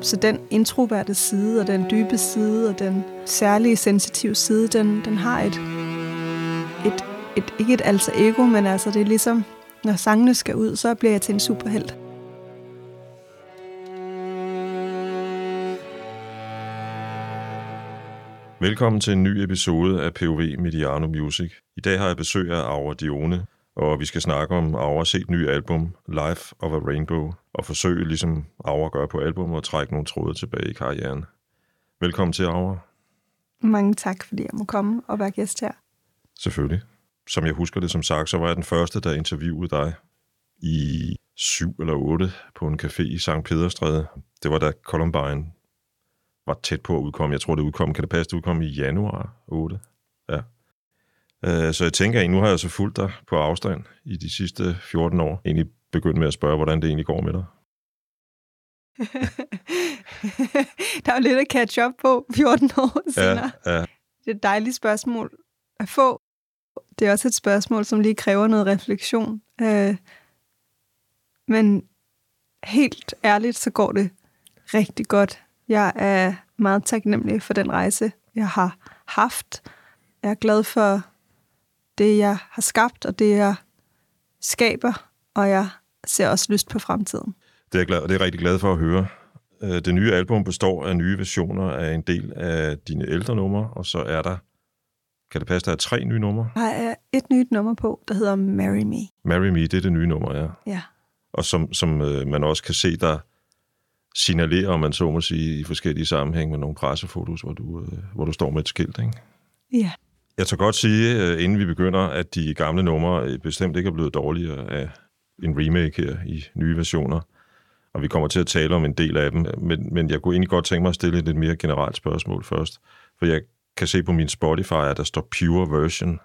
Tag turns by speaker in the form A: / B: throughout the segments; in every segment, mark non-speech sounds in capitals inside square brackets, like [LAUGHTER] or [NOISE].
A: Så den introverte side, og den dybe side, og den særlige sensitive side, den, den har et, et, et, ikke et alter ego, men altså det er ligesom, når sangene skal ud, så bliver jeg til en superhelt.
B: Velkommen til en ny episode af POV Mediano Music. I dag har jeg besøg af Aura Dione, og vi skal snakke om Aura set nye album, Life of a Rainbow, og forsøge, ligesom Aura gør på album, at trække nogle tråde tilbage i karrieren. Velkommen til, Aura.
A: Mange tak, fordi jeg må komme og være gæst her.
B: Selvfølgelig. Som jeg husker det som sagt, så var jeg den første, der interviewede dig i 7 eller 8 på en café i St. Pederstræde. Det var da Columbine var tæt på at udkomme. Jeg tror, det udkom, kan det passe, det udkom i januar 8? Ja. Øh, så jeg tænker, at nu har jeg så fulgt dig på afstand i de sidste 14 år. Egentlig begyndt med at spørge, hvordan det egentlig går med dig. [LAUGHS]
A: der er jo lidt at catch up på 14 år senere.
B: Ja, ja.
A: Det er et dejligt spørgsmål at få. Det er også et spørgsmål, som lige kræver noget refleksion. Øh, men helt ærligt, så går det rigtig godt. Jeg er meget taknemmelig for den rejse, jeg har haft. Jeg er glad for det, jeg har skabt, og det, jeg skaber, og jeg ser også lyst på fremtiden.
B: Det er jeg, glad, det er jeg rigtig glad for at høre. Øh, det nye album består af nye versioner af en del af dine ældre numre, og så er der, kan det passe, der er tre nye numre?
A: Der er et nyt nummer på, der hedder Marry Me.
B: Marry Me, det er det nye nummer, ja.
A: Ja.
B: Og som, som øh, man også kan se, der signalerer, om man så må sige, i forskellige sammenhæng med nogle pressefotos, hvor du, øh, hvor du står med et skilt, ikke?
A: Ja.
B: Jeg tør godt sige, øh, inden vi begynder, at de gamle numre øh, bestemt ikke er blevet dårligere af en remake her i nye versioner. Og vi kommer til at tale om en del af dem. Men, men jeg kunne egentlig godt tænke mig at stille et lidt mere generelt spørgsmål først. For jeg kan se på min Spotify, at der står Pure Version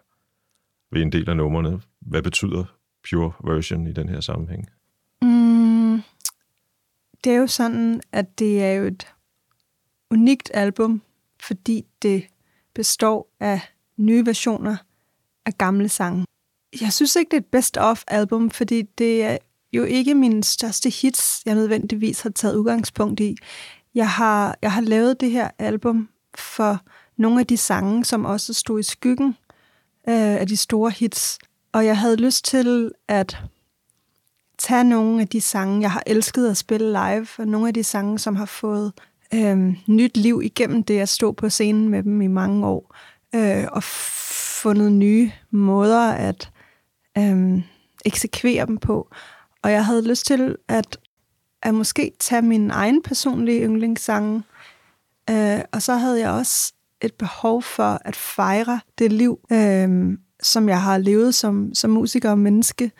B: ved en del af numrene. Hvad betyder Pure Version i den her sammenhæng?
A: Mm, det er jo sådan, at det er jo et unikt album, fordi det består af nye versioner af gamle sange. Jeg synes ikke, det er et best-of-album, fordi det er jo ikke mine største hits, jeg nødvendigvis har taget udgangspunkt i. Jeg har, jeg har lavet det her album for nogle af de sange, som også stod i skyggen øh, af de store hits. Og jeg havde lyst til at tage nogle af de sange, jeg har elsket at spille live, og nogle af de sange, som har fået øh, nyt liv igennem det at stå på scenen med dem i mange år, øh, og fundet nye måder at øh, eksekvere dem på. Og jeg havde lyst til at, at måske tage min egen personlige yndlingssange, øh, og så havde jeg også et behov for at fejre det liv, øh, som jeg har levet som, som musiker og menneske,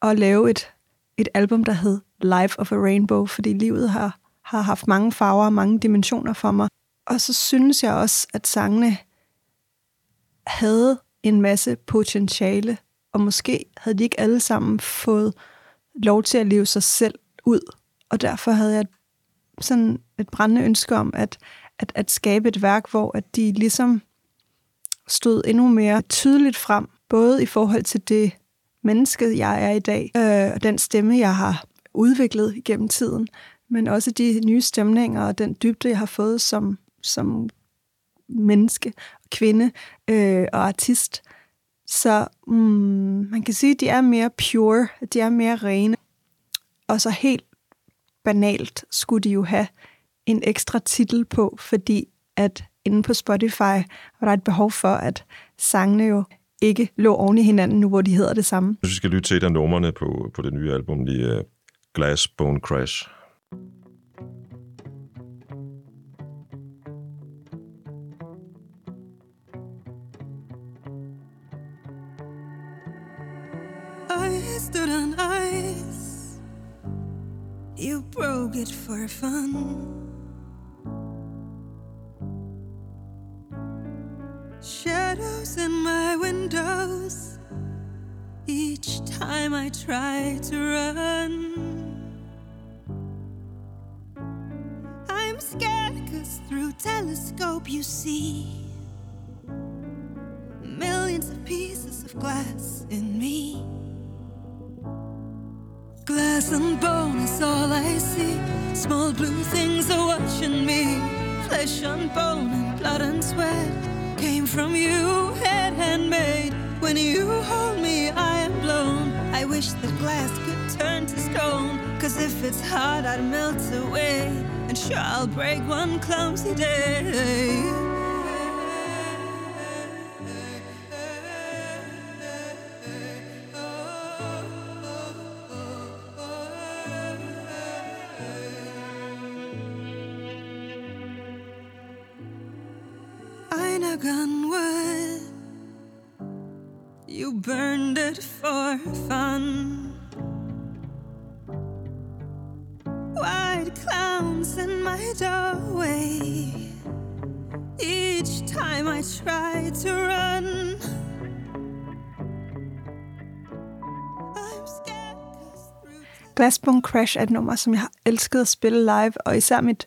A: og lave et, et album, der hed Life of a Rainbow, fordi livet har, har haft mange farver og mange dimensioner for mig. Og så synes jeg også, at sangene havde en masse potentiale, og måske havde de ikke alle sammen fået lov til at leve sig selv ud. Og derfor havde jeg sådan et brændende ønske om at, at, at skabe et værk, hvor at de ligesom stod endnu mere tydeligt frem, både i forhold til det menneske, jeg er i dag, øh, og den stemme, jeg har udviklet gennem tiden, men også de nye stemninger og den dybde, jeg har fået som, som menneske, kvinde øh, og artist. Så mm, man kan sige, at de er mere pure, de er mere rene. Og så helt banalt skulle de jo have en ekstra titel på, fordi at inde på Spotify var der et behov for, at sangene jo ikke lå oven i hinanden, nu hvor de hedder det samme.
B: Jeg synes, vi skal lytte til et af numrene på, på det nye album, lige uh, Glass Bone Crash.
C: It for fun. Shadows in my windows. Each time I try to run, I'm scared cause through telescope you see millions of pieces of glass in me. Glass and bone is all I see. Small blue things are watching me. Flesh and bone and blood and sweat came from you, head handmade. When you hold me, I am blown. I wish that glass could turn to stone. Cause if it's hard, I'd melt away. And sure, I'll break one clumsy day. Clowns in my doorway. Each time I try to run,
A: Glassbone Crash er et nummer, som jeg har elsket at spille live, og især mit,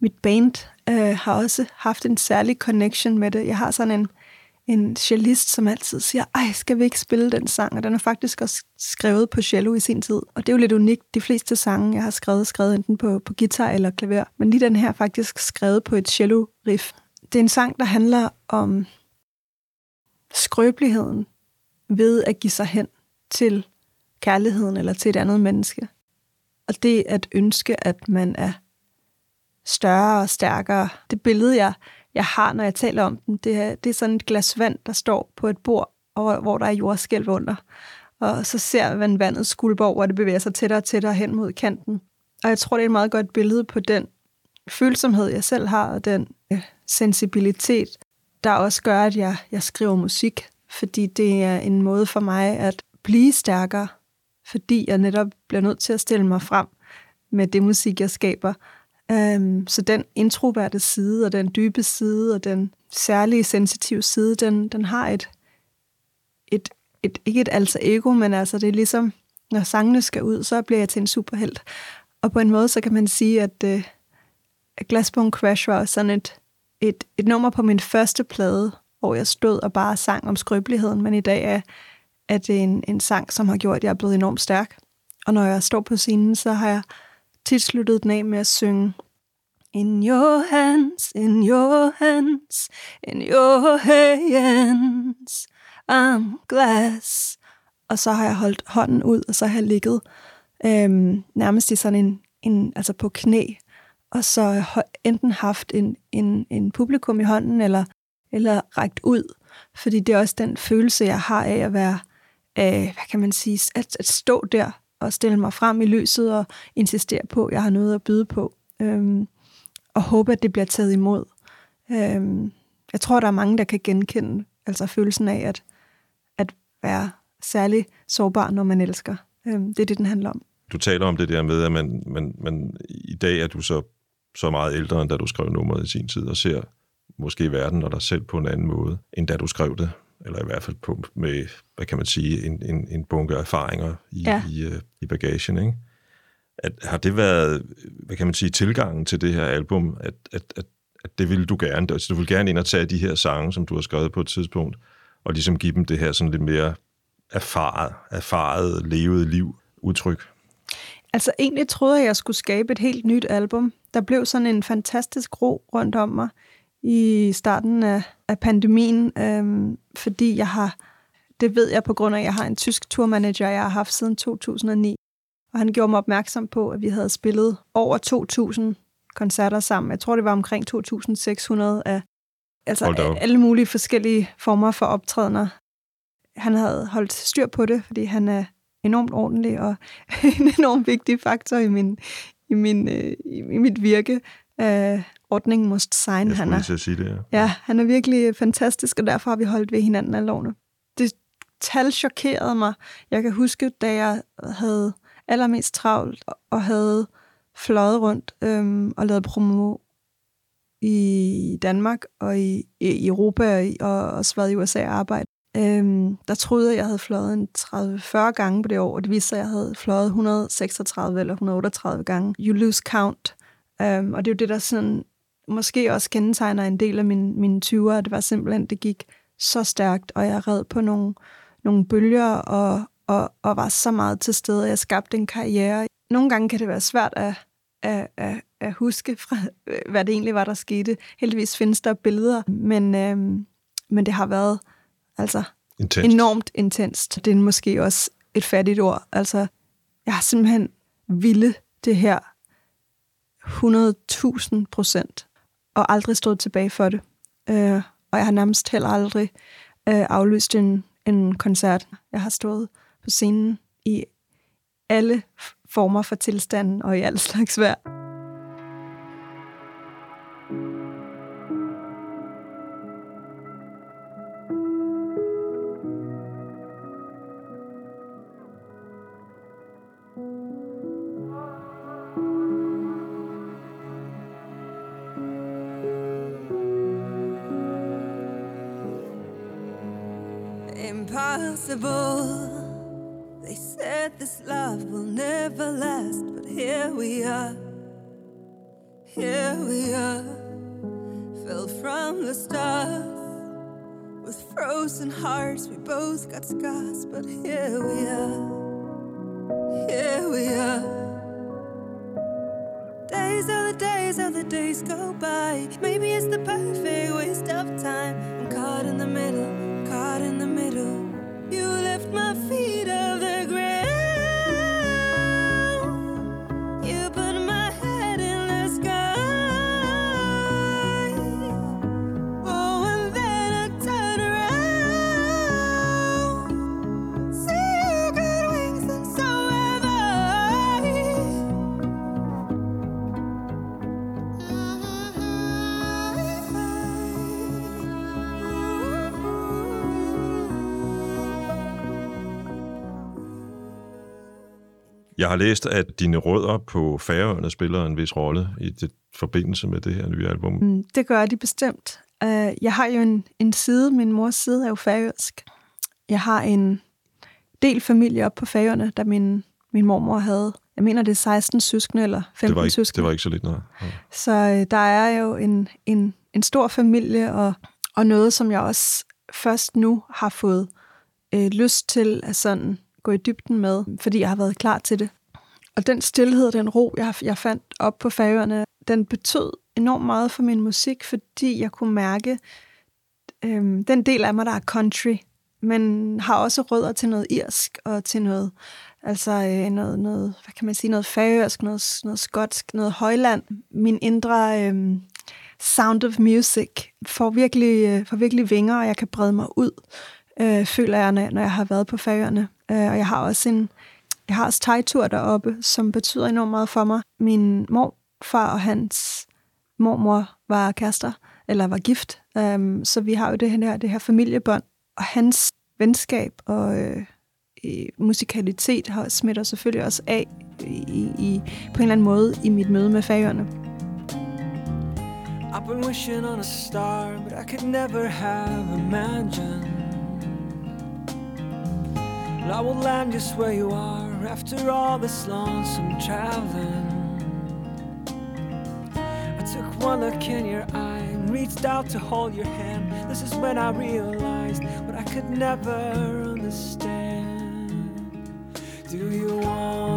A: mit band øh, har også haft en særlig connection med det. Jeg har sådan en, en cellist, som altid siger, ej, skal vi ikke spille den sang? Og den er faktisk også skrevet på cello i sin tid. Og det er jo lidt unikt. De fleste sange, jeg har skrevet, skrevet enten på, på guitar eller klaver. Men lige den her faktisk skrevet på et cello-riff. Det er en sang, der handler om skrøbeligheden ved at give sig hen til kærligheden eller til et andet menneske. Og det at ønske, at man er større og stærkere. Det billede, jeg, jeg har, når jeg taler om den, det er, det er sådan et glas vand, der står på et bord, og, hvor der er jordskælv under. Og så ser man vandet skulpe over, og det bevæger sig tættere og tættere hen mod kanten. Og jeg tror, det er et meget godt billede på den følsomhed, jeg selv har, og den øh, sensibilitet, der også gør, at jeg, jeg skriver musik. Fordi det er en måde for mig at blive stærkere, fordi jeg netop bliver nødt til at stille mig frem med det musik, jeg skaber. Um, så den introverte side, og den dybe side, og den særlige sensitive side, den, den har et, et, et, ikke et alter ego, men altså det er ligesom, når sangene skal ud, så bliver jeg til en superhelt. Og på en måde, så kan man sige, at, øh, uh, Glassbone Crash var sådan et, et, et nummer på min første plade, hvor jeg stod og bare sang om skrøbeligheden, men i dag er, er det en, en sang, som har gjort, at jeg er blevet enormt stærk. Og når jeg står på scenen, så har jeg tit sluttede den af med at synge In your hands, in your hands, in your hands, I'm glass. Og så har jeg holdt hånden ud, og så har jeg ligget øhm, nærmest i sådan en, en, altså på knæ, og så øh, enten haft en, en, en publikum i hånden, eller, eller rækt ud, fordi det er også den følelse, jeg har af at være, øh, hvad kan man sige, at, at stå der og stille mig frem i lyset og insistere på, at jeg har noget at byde på. Øhm, og håbe, at det bliver taget imod. Øhm, jeg tror, der er mange, der kan genkende altså følelsen af at, at være særlig sårbar, når man elsker. Øhm, det er det, den handler om.
B: Du taler om det der med, at man, man, man, i dag er du så, så meget ældre, end da du skrev nummeret i sin tid, og ser måske verden og dig selv på en anden måde, end da du skrev det eller i hvert fald på, med, hvad kan man sige, en, en, en bunke erfaringer i, ja. i, uh, i bagagen, ikke? At, har det været, hvad kan man sige, tilgangen til det her album, at, at, at, at det ville du gerne, altså du vil gerne ind og tage de her sange, som du har skrevet på et tidspunkt, og ligesom give dem det her sådan lidt mere erfaret, erfaret, levet liv udtryk?
A: Altså egentlig troede jeg, at jeg skulle skabe et helt nyt album. Der blev sådan en fantastisk ro rundt om mig i starten af, af pandemien, øhm, fordi jeg har, det ved jeg på grund af, at jeg har en tysk turmanager, jeg har haft siden 2009, og han gjorde mig opmærksom på, at vi havde spillet over 2.000 koncerter sammen. Jeg tror, det var omkring 2.600 af altså alle mulige forskellige former for optrædener. Han havde holdt styr på det, fordi han er enormt ordentlig og [LAUGHS] en enormt vigtig faktor i, min, i, min, øh, i mit virke. Øh, ordningen must sign.
B: Jeg han er, at sige det,
A: ja. ja. han er virkelig fantastisk, og derfor har vi holdt ved hinanden alle årene. Det tal chokerede mig. Jeg kan huske, da jeg havde allermest travlt og havde fløjet rundt øhm, og lavet promo i Danmark og i, i Europa og, og også været i USA og arbejde. Øhm, der troede jeg, jeg havde fløjet en 30-40 gange på det år, og det viste sig, at jeg havde fløjet 136 eller 138 gange. You lose count. Øhm, og det er jo det, der sådan måske også kendetegner en del af min, mine 20'er. Det var simpelthen, det gik så stærkt, og jeg red på nogle, nogle bølger og, og, og var så meget til stede. Jeg skabte en karriere. Nogle gange kan det være svært at, at, at, at huske, [LAUGHS] fra, hvad det egentlig var, der skete. Heldigvis findes der billeder, men, øhm, men det har været altså
B: Intenst.
A: enormt intenst. Det er måske også et fattigt ord. Altså, jeg har simpelthen ville det her 100.000 procent, og aldrig stået tilbage for det. Øh, og jeg har nærmest heller aldrig øh, aflyst en, en koncert. Jeg har stået på scenen i alle former for tilstanden og i alle slags vejr.
C: They said this love will never last, but here we are. Here we are. Fell from the stars. With frozen hearts, we both got scars, but here we are. Here we are. Days are the days, are the days go by. Maybe it's the perfect waste of time. I'm caught in the middle, caught in the middle.
B: Jeg har læst, at dine rødder på Færøerne spiller en vis rolle i det, forbindelse med det her nye album.
A: Mm, Det gør de bestemt. Uh, jeg har jo en, en side, min mors side er jo færøsk. Jeg har en del familie op på Færøerne, da min, min mormor havde, jeg mener det er 16 søskende eller 15
B: Det var ikke,
A: søskende.
B: det var ikke så lidt, nej. nej.
A: Så øh, der er jo en, en, en stor familie, og, og noget, som jeg også først nu har fået øh, lyst til at sådan gå i dybden med, fordi jeg har været klar til det. Og den stillhed, den ro, jeg, jeg fandt op på færøerne, den betød enormt meget for min musik, fordi jeg kunne mærke øhm, den del af mig, der er country, men har også rødder til noget irsk og til noget, altså øh, noget, noget, hvad kan man sige, noget færøsk, noget, noget skotsk, noget højland. Min indre øh, sound of music får virkelig, øh, får virkelig vinger, og jeg kan brede mig ud, øh, føler jeg, når jeg har været på færøerne. Øh, og jeg har også en, jeg har også tegtur deroppe, som betyder enormt meget for mig. Min morfar og hans mormor var kærester, eller var gift, øhm, så vi har jo det her, det her familiebånd. Og hans venskab og øh, musikalitet har smitter selvfølgelig også af i, i, på en eller anden måde i mit møde med fagerne.
D: I've been wishing on a star, but I could never have imagined. Well, I will land just where you are after all this lonesome traveling. I took one look in your eye and reached out to hold your hand. This is when I realized what I could never understand. Do you want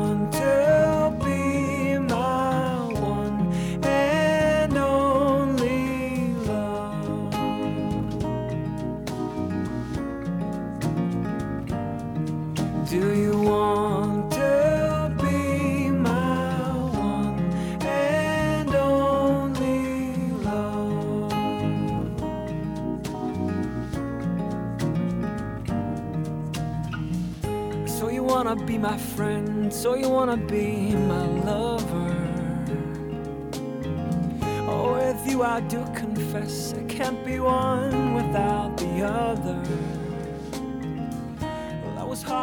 D: so you wanna be my lover. Oh, with you I do confess I can't be one without the other.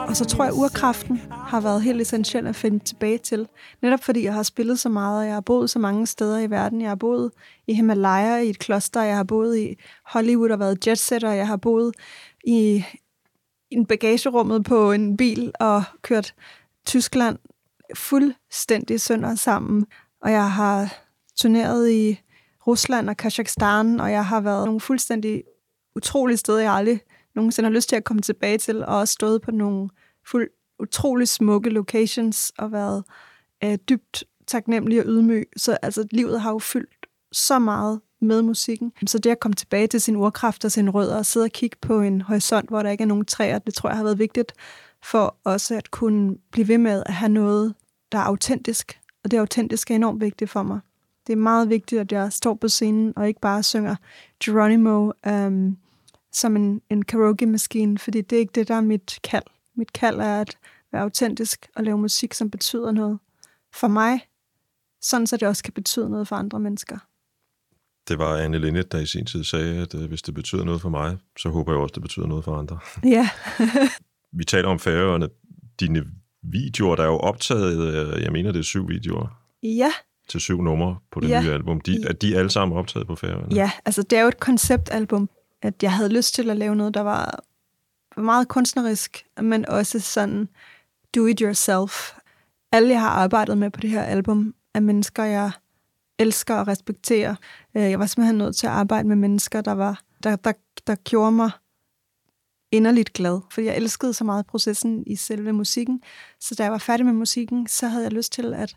A: Og så tror jeg,
D: to
A: urkraften har været helt essentiel at finde tilbage til. Netop fordi jeg har spillet så meget, og jeg har boet så mange steder i verden. Jeg har boet i Himalaya i et kloster, jeg har boet i Hollywood og været jetsetter, jeg har boet i en bagagerummet på en bil og kørt Tyskland fuldstændig sønder sammen. Og jeg har turneret i Rusland og Kazakhstan, og jeg har været nogle fuldstændig utrolige steder, jeg aldrig nogensinde har lyst til at komme tilbage til, og også stået på nogle fuld, utrolig smukke locations og været øh, dybt taknemmelig og ydmyg. Så altså, livet har jo fyldt så meget med musikken. Så det at komme tilbage til sin urkraft og sin rødder og sidde og kigge på en horisont, hvor der ikke er nogen træer, det tror jeg har været vigtigt for også at kunne blive ved med at have noget, der er autentisk. Og det autentiske er enormt vigtigt for mig. Det er meget vigtigt, at jeg står på scenen og ikke bare synger Geronimo um, som en, en karaoke-maskine, fordi det er ikke det, der er mit kald. Mit kald er at være autentisk og lave musik, som betyder noget for mig, sådan så det også kan betyde noget for andre mennesker.
B: Det var Anne Linnet, der i sin tid sagde, at øh, hvis det betyder noget for mig, så håber jeg også, det betyder noget for andre.
A: Ja. [LAUGHS]
B: Vi taler om færøerne. Dine videoer, der er jo optaget, øh, jeg mener, det er syv videoer
A: ja,
B: til syv numre på det
A: Ja.
B: nye album. De, er de alle sammen optaget på færøerne?
A: ja, altså det er jo et konceptalbum, at jeg havde lyst til at lave noget, der var meget kunstnerisk, men også sådan do it yourself. Alle, jeg har arbejdet med på det her album, er mennesker, jeg elsker og respekterer. Øh, Jeg var simpelthen nødt til at arbejde med mennesker, der, var, der, der, der gjorde mig inderligt glad, for jeg elskede så meget processen i selve musikken. Så da jeg var færdig med musikken, så havde jeg lyst til at,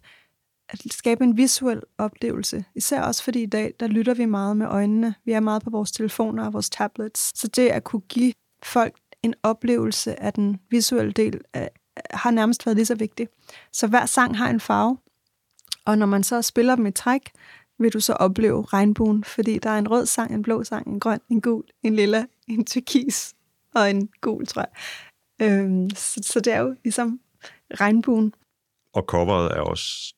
A: at skabe en visuel oplevelse. Især også fordi i dag, der lytter vi meget med øjnene. Vi er meget på vores telefoner og vores tablets. Så det at kunne give folk en oplevelse af den visuelle del, af, har nærmest været lige så vigtigt. Så hver sang har en farve, og når man så spiller dem i træk, vil du så opleve regnbuen, fordi der er en rød sang, en blå sang, en grøn, en gul, en lilla, en turkis og en gul, tror jeg. Øhm, så, så det er jo ligesom regnbuen
B: Og coveret er også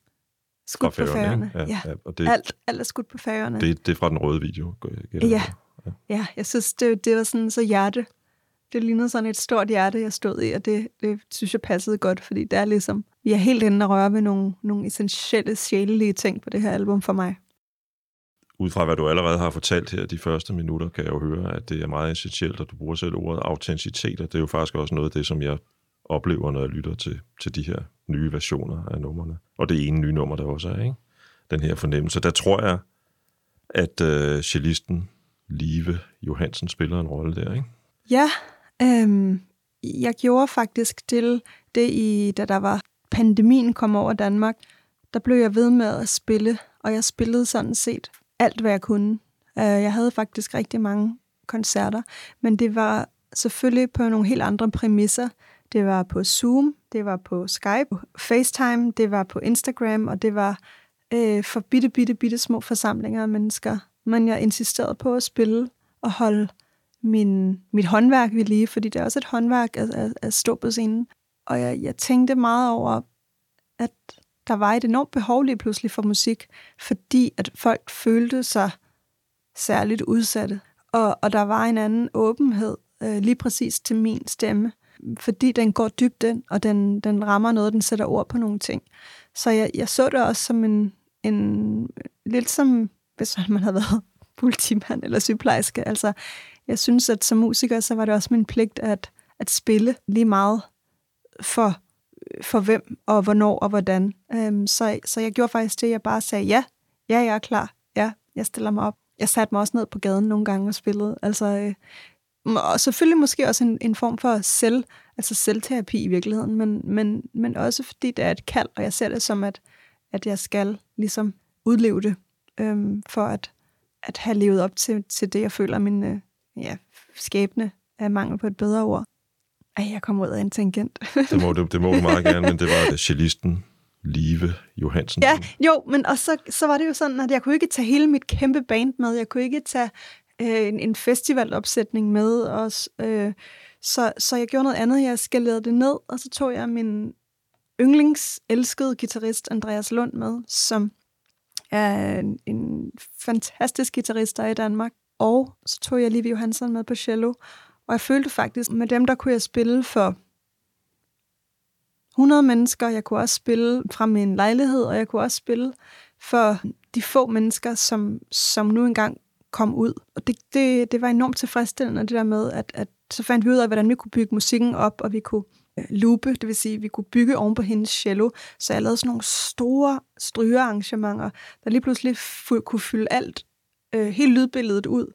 A: skudt på færgerne.
B: ikke?
A: Ja,
B: ja, og det,
A: Alt, alt er skudt på færgerne.
B: det, det er fra den røde video. gætter
A: Ja.
B: på.
A: Ja, jeg synes, det, det var sådan så hjerte. Det lignede sådan et stort hjerte, jeg stod i, og det, det synes jeg passede godt, fordi det er ligesom, vi er helt inde og røre ved nogle, nogle essentielle, sjælelige ting på det her album for mig.
B: Ud fra hvad du allerede har fortalt her de første minutter, kan jeg jo høre, at det er meget essentielt, at du bruger selv ordet autenticitet, og det er jo faktisk også noget af det, som jeg oplever, når jeg lytter til, til de her nye versioner af numrene. Og det ene nye nummer, der også er, ikke? Den her fornemmelse. Der tror jeg, at øh, cellisten Live Johansen spiller en rolle der, ikke?
A: Ja, øhm, jeg gjorde faktisk til det, i, da der var pandemien kom over Danmark, der blev jeg ved med at spille, og jeg spillede sådan set alt, hvad jeg kunne. Øh, jeg havde faktisk rigtig mange koncerter, men det var selvfølgelig på nogle helt andre præmisser. Det var på Zoom, det var på Skype, FaceTime, det var på Instagram, og det var øh, for bitte, bitte, bitte små forsamlinger af mennesker. Men jeg insisterede på at spille og holde min, mit håndværk ved lige, fordi det er også et håndværk at, at, at stå på scenen. Og jeg, jeg tænkte meget over, at der var et enormt behov lige pludselig for musik, fordi at folk følte sig særligt udsatte. Og, og der var en anden åbenhed øh, lige præcis til min stemme, fordi den går dybt ind, og den, den rammer noget, den sætter ord på nogle ting. Så jeg, jeg så det også som en, en lidt som, hvis man havde været [LAUGHS] politimand eller sygeplejerske. Altså, jeg synes, at som musiker, så var det også min pligt at, at spille lige meget for, for hvem og hvornår og hvordan. Øhm, så, så jeg gjorde faktisk det, jeg bare sagde, ja, ja, jeg er klar, ja, jeg stiller mig op. Jeg satte mig også ned på gaden nogle gange og spillede. Altså, øh, og selvfølgelig måske også en, en form for selv, altså selvterapi i virkeligheden, men, men, men også fordi det er et kald, og jeg ser det som, at, at jeg skal ligesom udleve det, øhm, for at, at have levet op til, til det, jeg føler min øh, ja, skæbne er mangel på et bedre ord. Ej, jeg kommer ud af en tangent. [LAUGHS]
B: Det må, du, det må du meget gerne, men det var det cellisten Live Johansen.
A: Ja, jo, men og så, så var det jo sådan, at jeg kunne ikke tage hele mit kæmpe band med. Jeg kunne ikke tage øh, en, en festivalopsætning med. Og, øh, så, så jeg gjorde noget andet. Jeg skalerede det ned, og så tog jeg min yndlingselskede guitarist Andreas Lund med, som er en, en fantastisk guitarist der er i Danmark. Og så tog jeg Liv Johansson med på cello. Og jeg følte faktisk, med dem der kunne jeg spille for 100 mennesker. Jeg kunne også spille fra min lejlighed, og jeg kunne også spille for de få mennesker, som, som nu engang kom ud. Og det, det, det var enormt tilfredsstillende, det der med, at, at så fandt vi ud af, hvordan vi kunne bygge musikken op, og vi kunne øh, loope, det vil sige, at vi kunne bygge oven på hendes cello. Så jeg lavede sådan nogle store strygearrangementer, der lige pludselig fu- kunne fylde alt, øh, hele lydbilledet ud.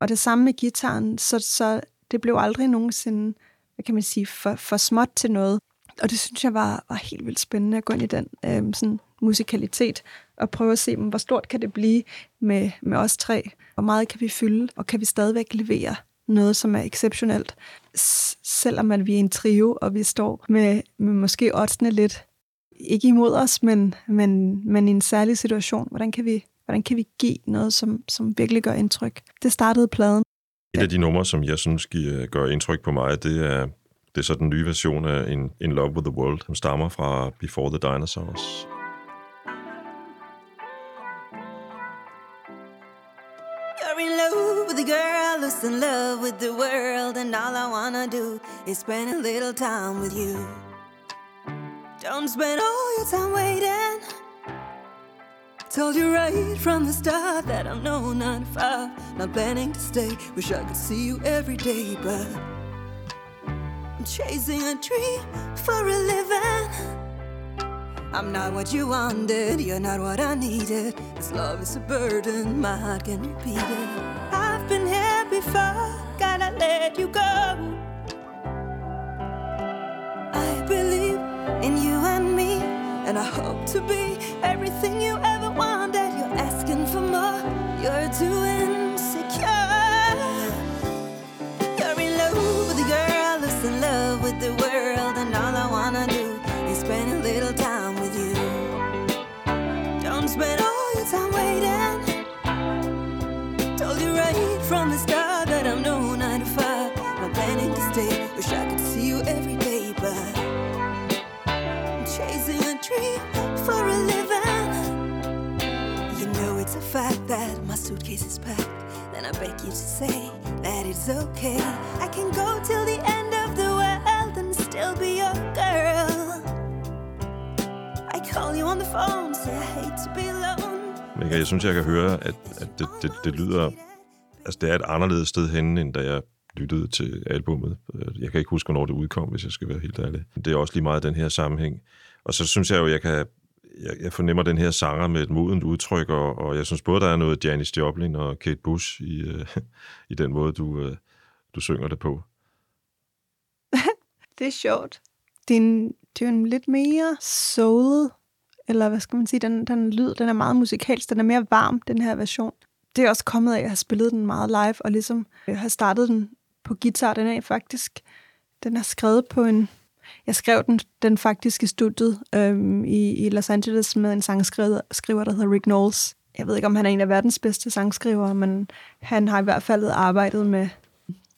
A: Og det samme med gitaren, så, så det blev aldrig nogensinde, hvad kan man sige, for, for småt til noget. Og det synes jeg var, var helt vildt spændende at gå ind i den øh, sådan musikalitet, og prøve at se, hvor stort kan det blive med, med os tre? Hvor meget kan vi fylde, og kan vi stadigvæk levere noget, som er exceptionelt? Selvom at vi er en trio, og vi står med, med måske oddsene lidt, ikke imod os, men, men, men i en særlig situation. Hvordan kan vi, hvordan kan vi give noget, som, som virkelig gør indtryk? Det startede pladen.
B: Et af de numre, som jeg synes giver, gør indtryk på mig, det er, det er så den nye version af In, In Love with the World, som stammer fra Before the Dinosaurs.
C: In love with the girl who's in love with the world, and all I wanna do is spend a little time with you. Don't spend all your time waiting. Told you right from the start that I'm no 9 to 5, not planning to stay. Wish I could see you every day, but I'm chasing a dream for a living. I'm not what you wanted, you're not what I needed. This love is a burden, my heart can repeat it. I've been here before, gotta let you go. I believe and I hope to be everything you ever wanted. You're asking for more, you're too insecure. You're in love with the girl who's in love with the world, and all I wanna do chasing for a living. You know it's a fact that my suitcase is packed. Then I beg you to say that it's okay. I can go till the end of the world and still be your girl. I call you on the phone, say I hate to be alone.
B: Men jeg synes, jeg kan høre, at, at det, det, det lyder... Altså, det er et anderledes sted henne, end da jeg lyttede til albummet. Jeg kan ikke huske, hvornår det udkom, hvis jeg skal være helt ærlig. Det er også lige meget den her sammenhæng. Og så synes jeg jo, jeg kan jeg, jeg fornemmer den her sanger med et modent udtryk, og, og jeg synes både, der er noget Janis Joplin og Kate Bush i, øh, [LAUGHS] i den måde, du, øh, du synger det på. [LAUGHS]
A: det er sjovt. Det er, en, det er jo en lidt mere soulet, eller hvad skal man sige, den, den lyd, den er meget musikalsk, den er mere varm, den her version. Det er også kommet af, at jeg har spillet den meget live, og ligesom øh, jeg har startet den på guitar. Den er faktisk, den er skrevet på en, jeg skrev den, den faktisk i studiet øhm, i, i Los Angeles med en sangskriver, skriver, der hedder Rick Knowles. Jeg ved ikke, om han er en af verdens bedste sangskrivere, men han har i hvert fald arbejdet med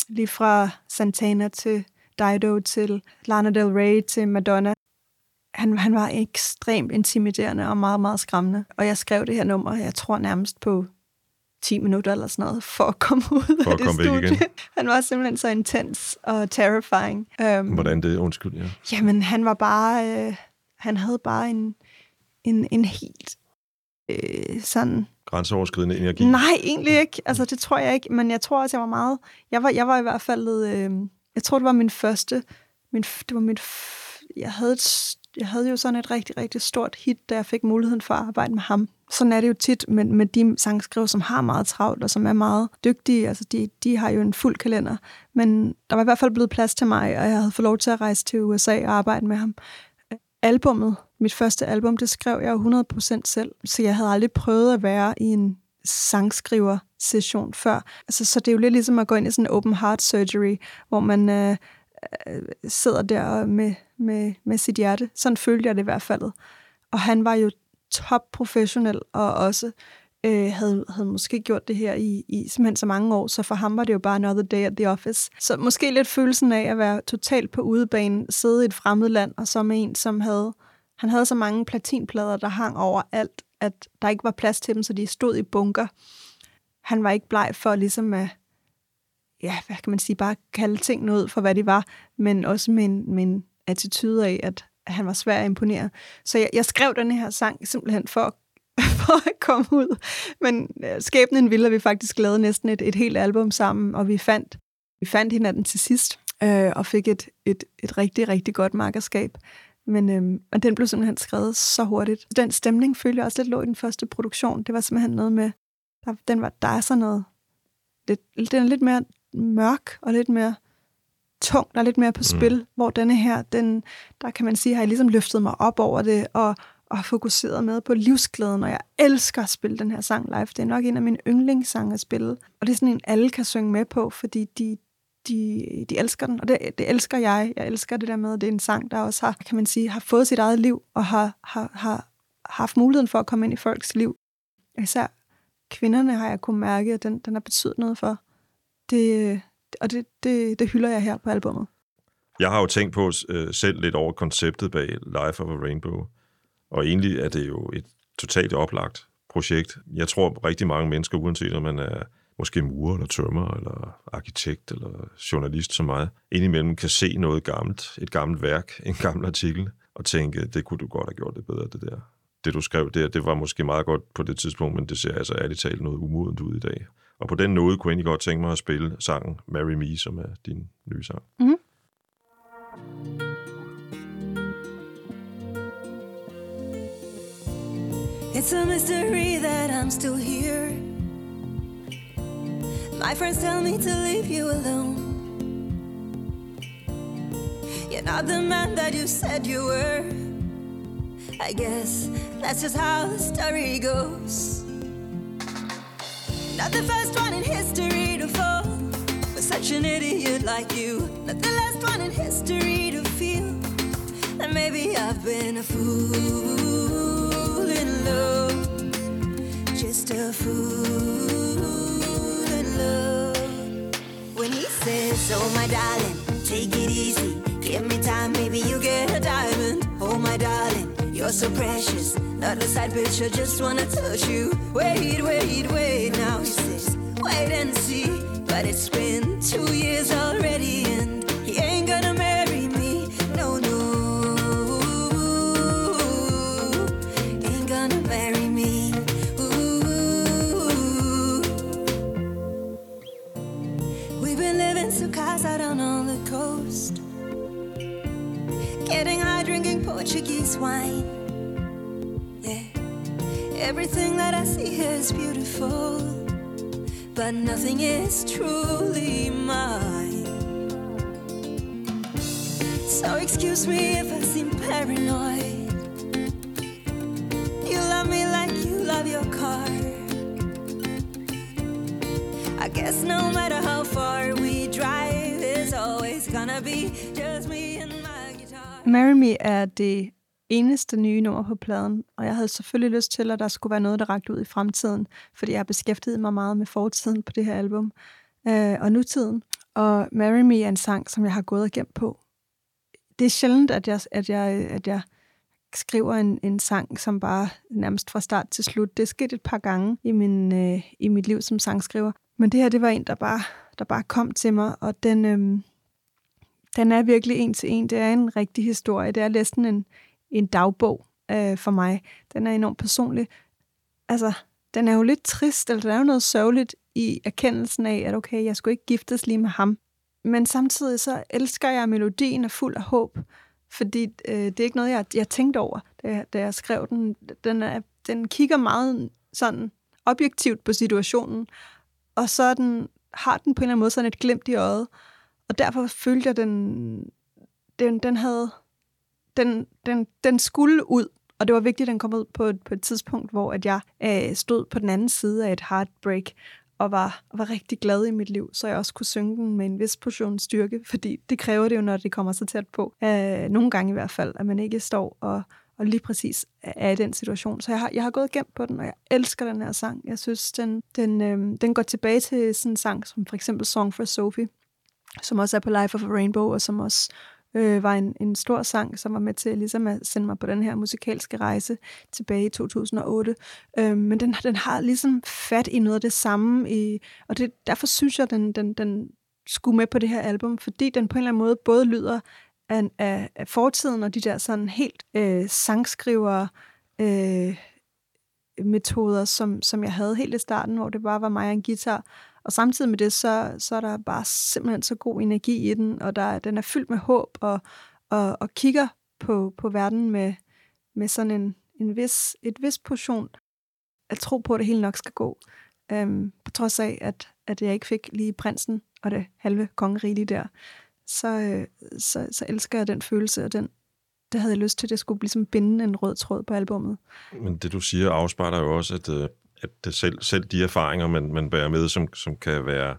A: lige fra Santana til Dido til Lana Del Rey til Madonna. Han, han var ekstremt intimiderende og meget, meget skræmmende. Og jeg skrev det her nummer, jeg tror nærmest på 10 minutter eller sådan noget, for at komme [LAUGHS] ud
B: For
A: af
B: at
A: det
B: komme væk
A: studie.
B: igen. [LAUGHS]
A: Han var simpelthen så intens og terrifying. Um,
B: Hvordan det? Undskyld, ja.
A: Jamen, han var bare... Øh, han havde bare en, en, en helt øh, sådan...
B: Grænseoverskridende energi.
A: Nej, egentlig ikke. Altså, det tror jeg ikke. Men jeg tror også, jeg var meget... Jeg var, jeg var i hvert fald... Øh, jeg tror, det var min første... Min, det var mit... f- Jeg havde, et, jeg havde jo sådan et rigtig, rigtig stort hit, da jeg fik muligheden for at arbejde med ham. Sådan er det jo tit med, med de sangskriver, som har meget travlt, og som er meget dygtige. Altså, de, de har jo en fuld kalender. Men der var i hvert fald blevet plads til mig, og jeg havde fået lov til at rejse til USA og arbejde med ham. Albummet, mit første album, det skrev jeg jo 100% selv, så jeg havde aldrig prøvet at være i en sangskriver-session før. Altså, så det er jo lidt ligesom at gå ind i sådan en open heart surgery, hvor man øh, øh, sidder der med, med, med sit hjerte. Sådan følte jeg det i hvert fald. Og han var jo top professionel, og også øh, havde, havde måske gjort det her i, i simpelthen så mange år, så for ham var det jo bare another day at the office. Så måske lidt følelsen af at være totalt på udebane, sidde i et fremmed land, og så med en, som havde, han havde så mange platinplader, der hang over alt, at der ikke var plads til dem, så de stod i bunker. Han var ikke bleg for ligesom at, ja, hvad kan man sige, bare kalde tingene ud for, hvad de var, men også med en, med en attitude af, at han var svær at imponere. Så jeg, jeg skrev den her sang simpelthen for, [LAUGHS] for at komme ud. Men øh, skæbnen ville, at vi faktisk lavede næsten et, et helt album sammen, og vi fandt, vi fandt hinanden til sidst, øh, og fik et, et, et rigtig, rigtig godt markerskab. Men øh, og den blev simpelthen skrevet så hurtigt. Den stemning følte jeg også lidt lå i den første produktion. Det var simpelthen noget med, der, den var, der er sådan noget, lidt, den er lidt mere mørk og lidt mere tung, der er lidt mere på spil, mm. hvor denne her, den, der kan man sige, har jeg ligesom løftet mig op over det, og, og fokuseret med på livsglæden, og jeg elsker at spille den her sang live. Det er nok en af mine yndlingssange at spille, og det er sådan en, alle kan synge med på, fordi de, de, de elsker den, og det, det elsker jeg. Jeg elsker det der med, at det er en sang, der også har, kan man sige, har fået sit eget liv, og har, har, har haft muligheden for at komme ind i folks liv. Især kvinderne har jeg kunnet mærke, at den, den har betydet noget for. Det, og det, det, det hylder jeg her på albumet.
B: Jeg har jo tænkt på øh, selv lidt over konceptet bag Life of a Rainbow, og egentlig er det jo et totalt oplagt projekt. Jeg tror rigtig mange mennesker, uanset om man er måske murer eller tømmer eller arkitekt eller journalist som mig, indimellem kan se noget gammelt, et gammelt værk, [LAUGHS] en gammel artikel, og tænke, det kunne du godt have gjort det bedre, det der. Det du skrev der, det var måske meget godt på det tidspunkt, men det ser altså ærligt talt noget umodent ud i dag. Og på den måde kunne jeg egentlig godt tænke mig at spille sangen Marry Me, som er din nye sang.
A: Mm.
C: It's a mystery that I'm still here. My friends tell me to leave you alone. You're not the man that you said you were. I guess that's just how the story goes. Not the first one in history to fall for such an idiot like you. Not the last one in history to feel that maybe I've been a fool in love. Just a fool in love. When he says, Oh, my darling, take it easy. Give me time, maybe you get a diamond. Oh, my darling, you're so precious. Not a side bitch, I just wanna touch you. Wait, wait, wait. Now he says, Wait and see. But it's been two years already, and he ain't gonna marry me. No, no. Ain't gonna marry me. Ooh. We've been living some cars out on the coast. Getting high, drinking Portuguese wine. Everything that I see is beautiful, but nothing is truly mine. So excuse me if I seem paranoid. You love me like you love your car. I guess no matter how far we drive, it's always gonna be just me and my guitar.
A: Marry Me er det eneste nye nummer på pladen, og jeg havde selvfølgelig lyst til, at der skulle være noget, der rakte ud i fremtiden, fordi jeg har beskæftiget mig meget med fortiden på det her album, øh, og nutiden. Og Marry Me er en sang, som jeg har gået og gemt på. Det er sjældent, at jeg, at jeg, at jeg skriver en, en sang, som bare nærmest fra start til slut. Det er sket et par gange i, min, øh, i mit liv som sangskriver. Men det her, det var en, der bare, der bare kom til mig, og den, øh, den er virkelig en til en. Det er en rigtig historie. Det er næsten en, en dagbog øh, for mig. Den er enormt personlig. Altså, den er jo lidt trist, eller der er jo noget sørgeligt i erkendelsen af, at okay, jeg skulle ikke giftes lige med ham. Men samtidig så elsker jeg melodien og fuld af håb, fordi øh, det er ikke noget, jeg, jeg tænkte over, da jeg, da jeg skrev den. Den, er, den kigger meget sådan objektivt på situationen, og så den, har den på en eller anden måde sådan et glimt i øjet. Og derfor følte jeg, den, den, den havde den, den, den skulle ud, og det var vigtigt, at den kom ud på et, på et tidspunkt, hvor at jeg øh, stod på den anden side af et heartbreak, og var, var rigtig glad i mit liv, så jeg også kunne synge den med en vis portion styrke, fordi det kræver det jo, når det kommer så tæt på. Øh, nogle gange i hvert fald, at man ikke står og, og lige præcis er i den situation. Så jeg har, jeg har gået gennem på den, og jeg elsker den her sang. Jeg synes, den, den, øh, den går tilbage til sådan en sang, som for eksempel Song for Sophie, som også er på Life of a Rainbow, og som også øh, var en, en stor sang, som var med til ligesom at sende mig på den her musikalske rejse tilbage i 2008. Øh, men den, den har ligesom fat i noget af det samme, i, og det, derfor synes jeg, den, den, den skulle med på det her album, fordi den på en eller anden måde både lyder af, af, af fortiden og de der sådan helt øh, sangskriver øh, metoder, som, som jeg havde helt i starten, hvor det bare var mig og en guitar, og samtidig med det, så, så er der bare simpelthen så god energi i den, og der, den er fyldt med håb, og, og, og kigger på, på verden med, med sådan en, en vis, et vis portion at tro på, at det hele nok skal gå. Øhm, på trods af, at, at jeg ikke fik lige prinsen og det halve kongerige der, så, øh, så, så elsker jeg den følelse og den, der havde jeg lyst til, at det skulle ligesom binde en rød tråd på albummet.
B: Men det, du siger, afspejler jo også, at, øh, at selv, selv de erfaringer, man, man bærer med, som, som kan være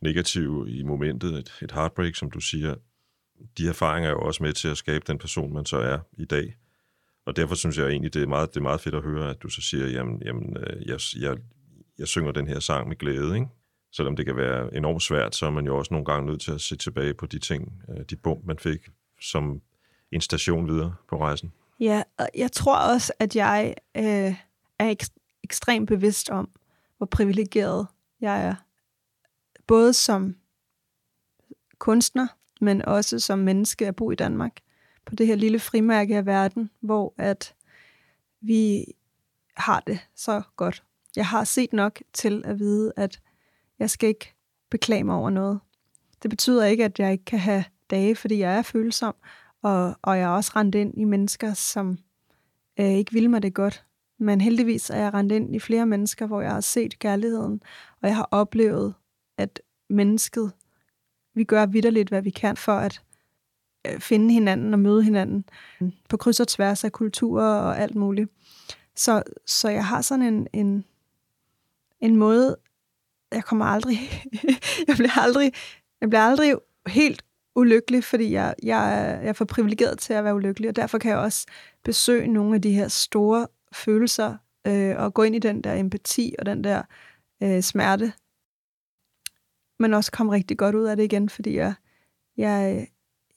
B: negative i momentet, et, et heartbreak, som du siger, de erfaringer er jo også med til at skabe den person, man så er i dag. Og derfor synes jeg egentlig, det er meget, det er meget fedt at høre, at du så siger, jamen, jamen øh, jeg, jeg, jeg synger den her sang med glæde, ikke? Selvom det kan være enormt svært, så er man jo også nogle gange nødt til at se tilbage på de ting, øh, de bump, man fik som en station videre på rejsen.
A: Ja, og jeg tror også, at jeg øh, er ek- ekstremt bevidst om, hvor privilegeret jeg er. Både som kunstner, men også som menneske at bo i Danmark. På det her lille frimærke af verden, hvor at vi har det så godt. Jeg har set nok til at vide, at jeg skal ikke beklage mig over noget. Det betyder ikke, at jeg ikke kan have dage, fordi jeg er følsom, og, og jeg er også rendt ind i mennesker, som øh, ikke vil mig det godt. Men heldigvis er jeg rendt ind i flere mennesker, hvor jeg har set kærligheden, og jeg har oplevet, at mennesket, vi gør vidderligt, hvad vi kan for at øh, finde hinanden og møde hinanden på kryds og tværs af kulturer og alt muligt. Så, så jeg har sådan en, en, en måde, jeg kommer aldrig, [LAUGHS] jeg bliver aldrig, jeg bliver aldrig helt ulykkelig, fordi jeg, jeg, jeg er for privilegeret til at være ulykkelig, og derfor kan jeg også besøge nogle af de her store følelser, øh, og gå ind i den der empati og den der øh, smerte, men også komme rigtig godt ud af det igen, fordi jeg, jeg,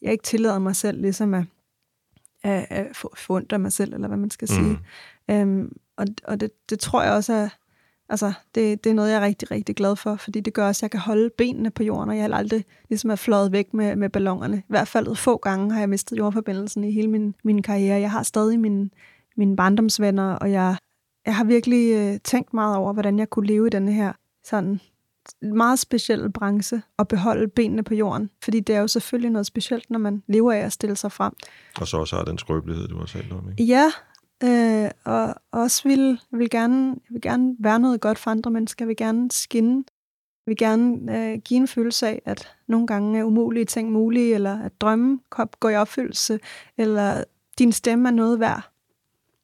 A: jeg ikke tillader mig selv ligesom at, at, at forundre mig selv, eller hvad man skal sige. Mm. Øhm, og og det, det tror jeg også er, altså, det, det er noget, jeg er rigtig, rigtig glad for, fordi det gør også, at jeg kan holde benene på jorden, og jeg har aldrig ligesom er fløjet væk med, med ballongerne. I hvert fald få gange har jeg mistet jordforbindelsen i hele min, min karriere. Jeg har stadig mine, mine barndomsvenner, og jeg, jeg har virkelig øh, tænkt meget over, hvordan jeg kunne leve i denne her sådan meget speciel branche og beholde benene på jorden. Fordi det er jo selvfølgelig noget specielt, når man lever af at stille sig frem.
B: Og så også har den skrøbelighed, du har talt om, ikke?
A: Ja, øh, og også vil, vil, gerne, jeg vil gerne være noget godt for andre mennesker. Jeg vil gerne skinne. Jeg vil gerne øh, give en følelse af, at nogle gange er umulige ting mulige, eller at drømme går i opfyldelse, eller din stemme er noget værd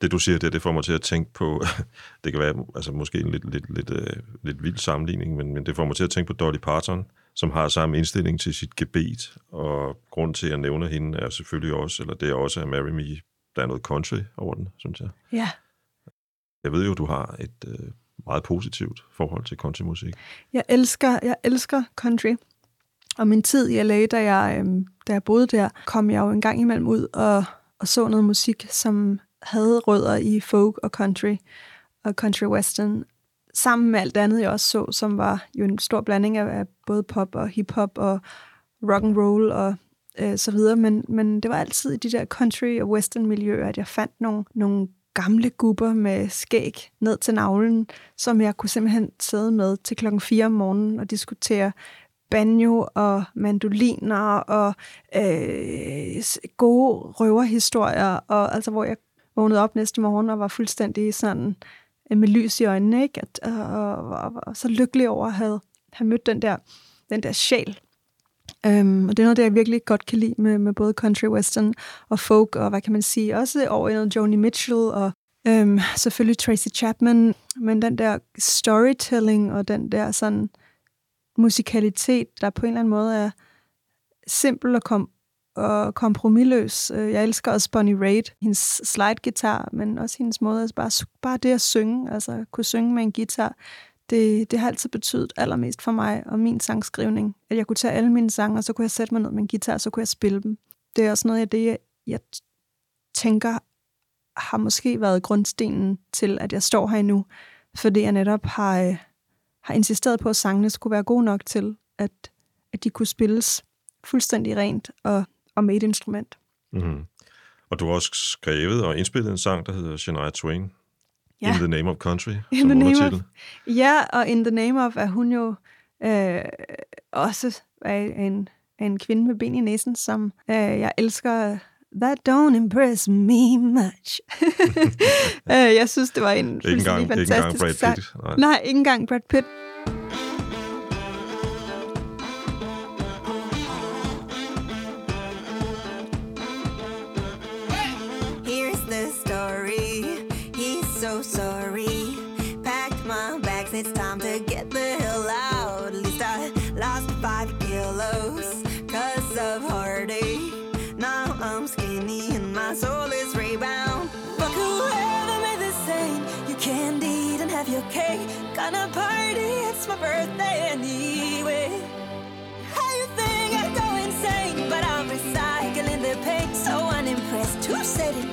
B: det du siger der, det får mig til at tænke på, [LAUGHS] det kan være altså måske en lidt, lidt, lidt, uh, lidt vild sammenligning, men, men det får mig til at tænke på Dolly Parton, som har samme indstilling til sit gebet, og grund til, at jeg nævner hende, er selvfølgelig også, eller det er også at Marry Me, der er noget country over den, synes jeg.
A: Ja.
B: Jeg ved jo, du har et uh, meget positivt forhold til countrymusik.
A: Jeg elsker, jeg elsker country. Og min tid i LA, da jeg, øhm, da jeg boede der, kom jeg jo en gang imellem ud og, og så noget musik, som havde rødder i folk og country og country western, sammen med alt andet, jeg også så, som var jo en stor blanding af, af både pop og hip-hop og rock and roll og øh, så videre. Men, men det var altid i de der country og western miljøer, at jeg fandt nogle, nogle gamle gubber med skæg ned til navlen, som jeg kunne simpelthen sidde med til klokken 4 om morgenen og diskutere banjo og mandoliner og øh, gode røverhistorier, og altså hvor jeg vågnede op næste morgen og var fuldstændig sådan øh, med lys i øjnene, ikke? At, øh, og, og, og, og så lykkelig over at have, have mødt den der, den der sjæl. Um, og det er noget, det jeg virkelig godt kan lide med, med både country, western og folk, og hvad kan man sige, også over i noget Joni Mitchell, og um, selvfølgelig Tracy Chapman, men den der storytelling, og den der sådan musikalitet, der på en eller anden måde er simpel at komme og kompromilløs. Øh, jeg elsker også Bonnie Raitt, hendes slide-gitar, men også hendes måde, altså bare, bare det at synge, altså kunne synge med en guitar, det, det har altid betydet allermest for mig og min sangskrivning. At jeg kunne tage alle mine sange, og så kunne jeg sætte mig ned med en guitar, og så kunne jeg spille dem. Det er også noget af det, jeg, jeg tænker har måske været grundstenen til, at jeg står her endnu, fordi jeg netop har, øh, har insisteret på, at sangene skulle være gode nok til, at, at de kunne spilles fuldstændig rent og og med et instrument.
B: Mm-hmm. Og du har også skrevet og indspillet en sang, der hedder Shania Twain. Ja. In the Name of Country, in the name of,
A: Ja, og In the Name of er hun jo øh, også er en, en kvinde med ben i næsen, som øh, jeg elsker. That don't impress me much. [LAUGHS] øh, jeg synes, det var en fuldstændig fantastisk
B: Pitt.
A: Nej. Nej, ikke engang Brad Pitt.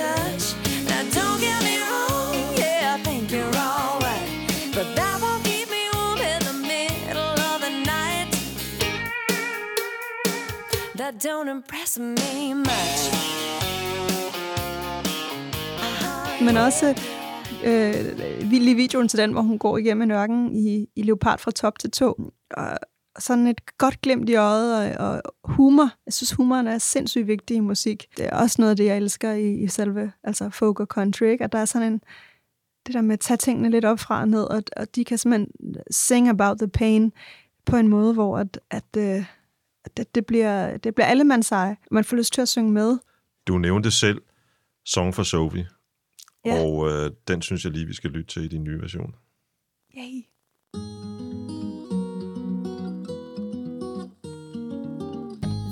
E: touch? Now don't get me wrong, yeah, I think you're alright. But that won't keep me warm in the middle of the night. That don't impress me much. Uh-huh.
A: Men også øh, vild i videoen til den, hvor hun går igennem en ørken i, i leopard fra top til tå. Og sådan et godt glimt i øjet og, og humor. Jeg synes, humoren er sindssygt vigtig i musik. Det er også noget af det, jeg elsker i, i selve altså folk og country. Ikke? At der er sådan en, det der med at tage tingene lidt op fra og ned, og, og de kan simpelthen sing about the pain på en måde, hvor at, at, øh, at det, det, bliver, det bliver allemandseje. Man får lyst til at synge med.
B: Du nævnte selv Song for Sophie,
A: Ja.
B: og øh, den synes jeg lige, vi skal lytte til i din nye version.
A: Yay.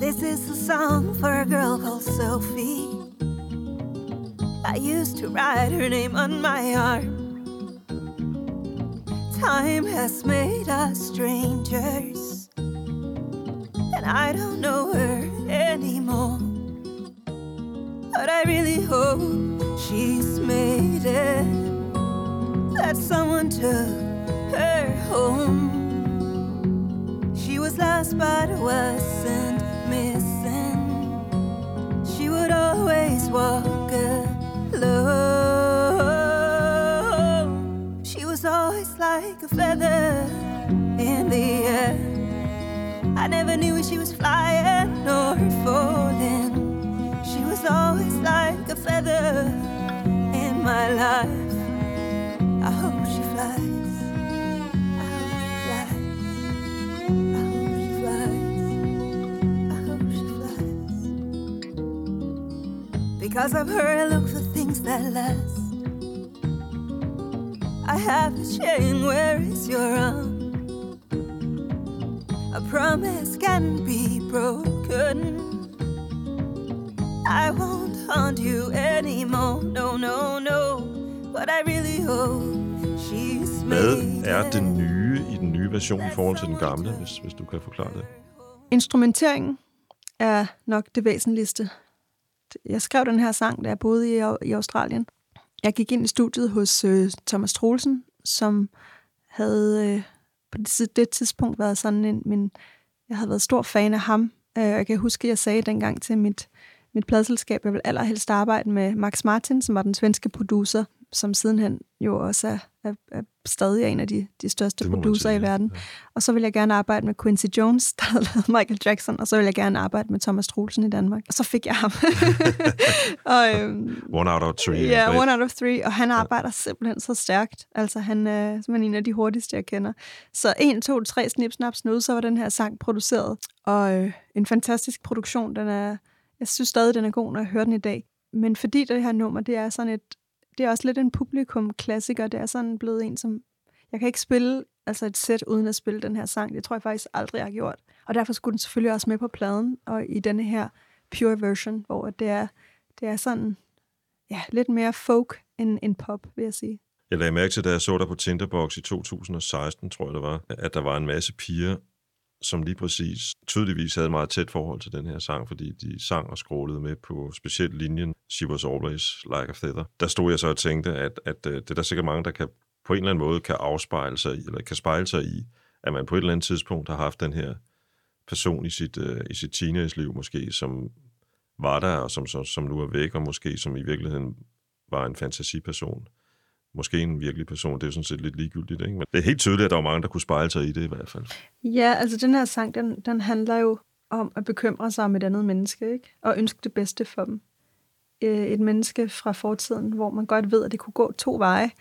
C: This is a song for a girl called Sophie. I used to write her name on my arm. Time has made us strangers, and I don't know her anymore. But I really hope she's made it, that someone took her home. She was lost but wasn't missing. She would always walk alone. She was always like a feather in the air. I never knew she was flying or falling. She was always like a feather in my life. I hope Because of her, I look for things that last. I have a chain, where is your arm? A promise can be broken. I won't haunt you anymore, no, no, no. But I really hope she's
B: Hvad
C: made
B: er det nye i den nye version i forhold til den gamle, hvis, hvis du kan forklare det?
A: Instrumenteringen er nok det væsentligste. Jeg skrev den her sang, da jeg boede i, i Australien. Jeg gik ind i studiet hos øh, Thomas Troelsen, som havde øh, på det, det tidspunkt været sådan en... Min, jeg havde været stor fan af ham. Øh, jeg kan huske, at jeg sagde dengang til mit, mit pladselskab, jeg ville allerhelst arbejde med Max Martin, som var den svenske producer, som sidenhen jo også er, er, er stadig en af de, de største producer i verden.
B: ja.
A: Og så vil jeg gerne arbejde med Quincy Jones, der havde lavet [LAUGHS] Michael Jackson, og så vil jeg gerne arbejde med Thomas Troelsen i Danmark. Og så fik jeg ham. [LAUGHS] og, øhm,
B: One out of three.
A: Ja,
B: right?
A: one out of three, og han arbejder simpelthen så stærkt. Altså, han er simpelthen en af de hurtigste, jeg kender. Så en, to, tre, snip, snap, snud, så var den her sang produceret. Og øh, en fantastisk produktion. Den er, jeg synes stadig, den er god, når jeg hører den i dag. Men fordi det her nummer, det er sådan et, det er også lidt en publikum-klassiker. Det er sådan blevet en, som... Jeg kan ikke spille altså et sæt uden at spille den her sang. Det tror jeg faktisk aldrig, jeg har gjort. Og derfor skulle den selvfølgelig også med på pladen, og i denne her pure version, hvor det er, det er sådan ja, lidt mere folk end, end pop, vil jeg sige.
B: Jeg lagde mærke til, da jeg så dig på Tinderbox i 2016, tror jeg det var, at der var en masse piger, som lige præcis tydeligvis havde et meget tæt forhold til den her sang, fordi de sang og skrålede med på specielt linjen She Was Always Like a Feather. Der stod jeg så og tænkte, at, at øh, det er der sikkert mange, der kan på en eller anden måde kan afspejle sig i, eller kan spejle sig i, at man på et eller andet tidspunkt har haft den her person i sit, øh, i sit teenage-liv måske, som var der, og som, som, som nu er væk, og måske som i virkeligheden var en fantasiperson. Måske en virkelig person, det er jo sådan set lidt ligegyldigt, ikke? Men det er helt tydeligt, at der var mange, der kunne spejle sig i det i hvert fald.
A: Ja, altså den her sang, den, den handler jo om at bekymre sig om et andet menneske, ikke? Og ønske det bedste for dem. Øh, Et menneske fra fortiden, hvor man godt ved, at det kunne gå to veje.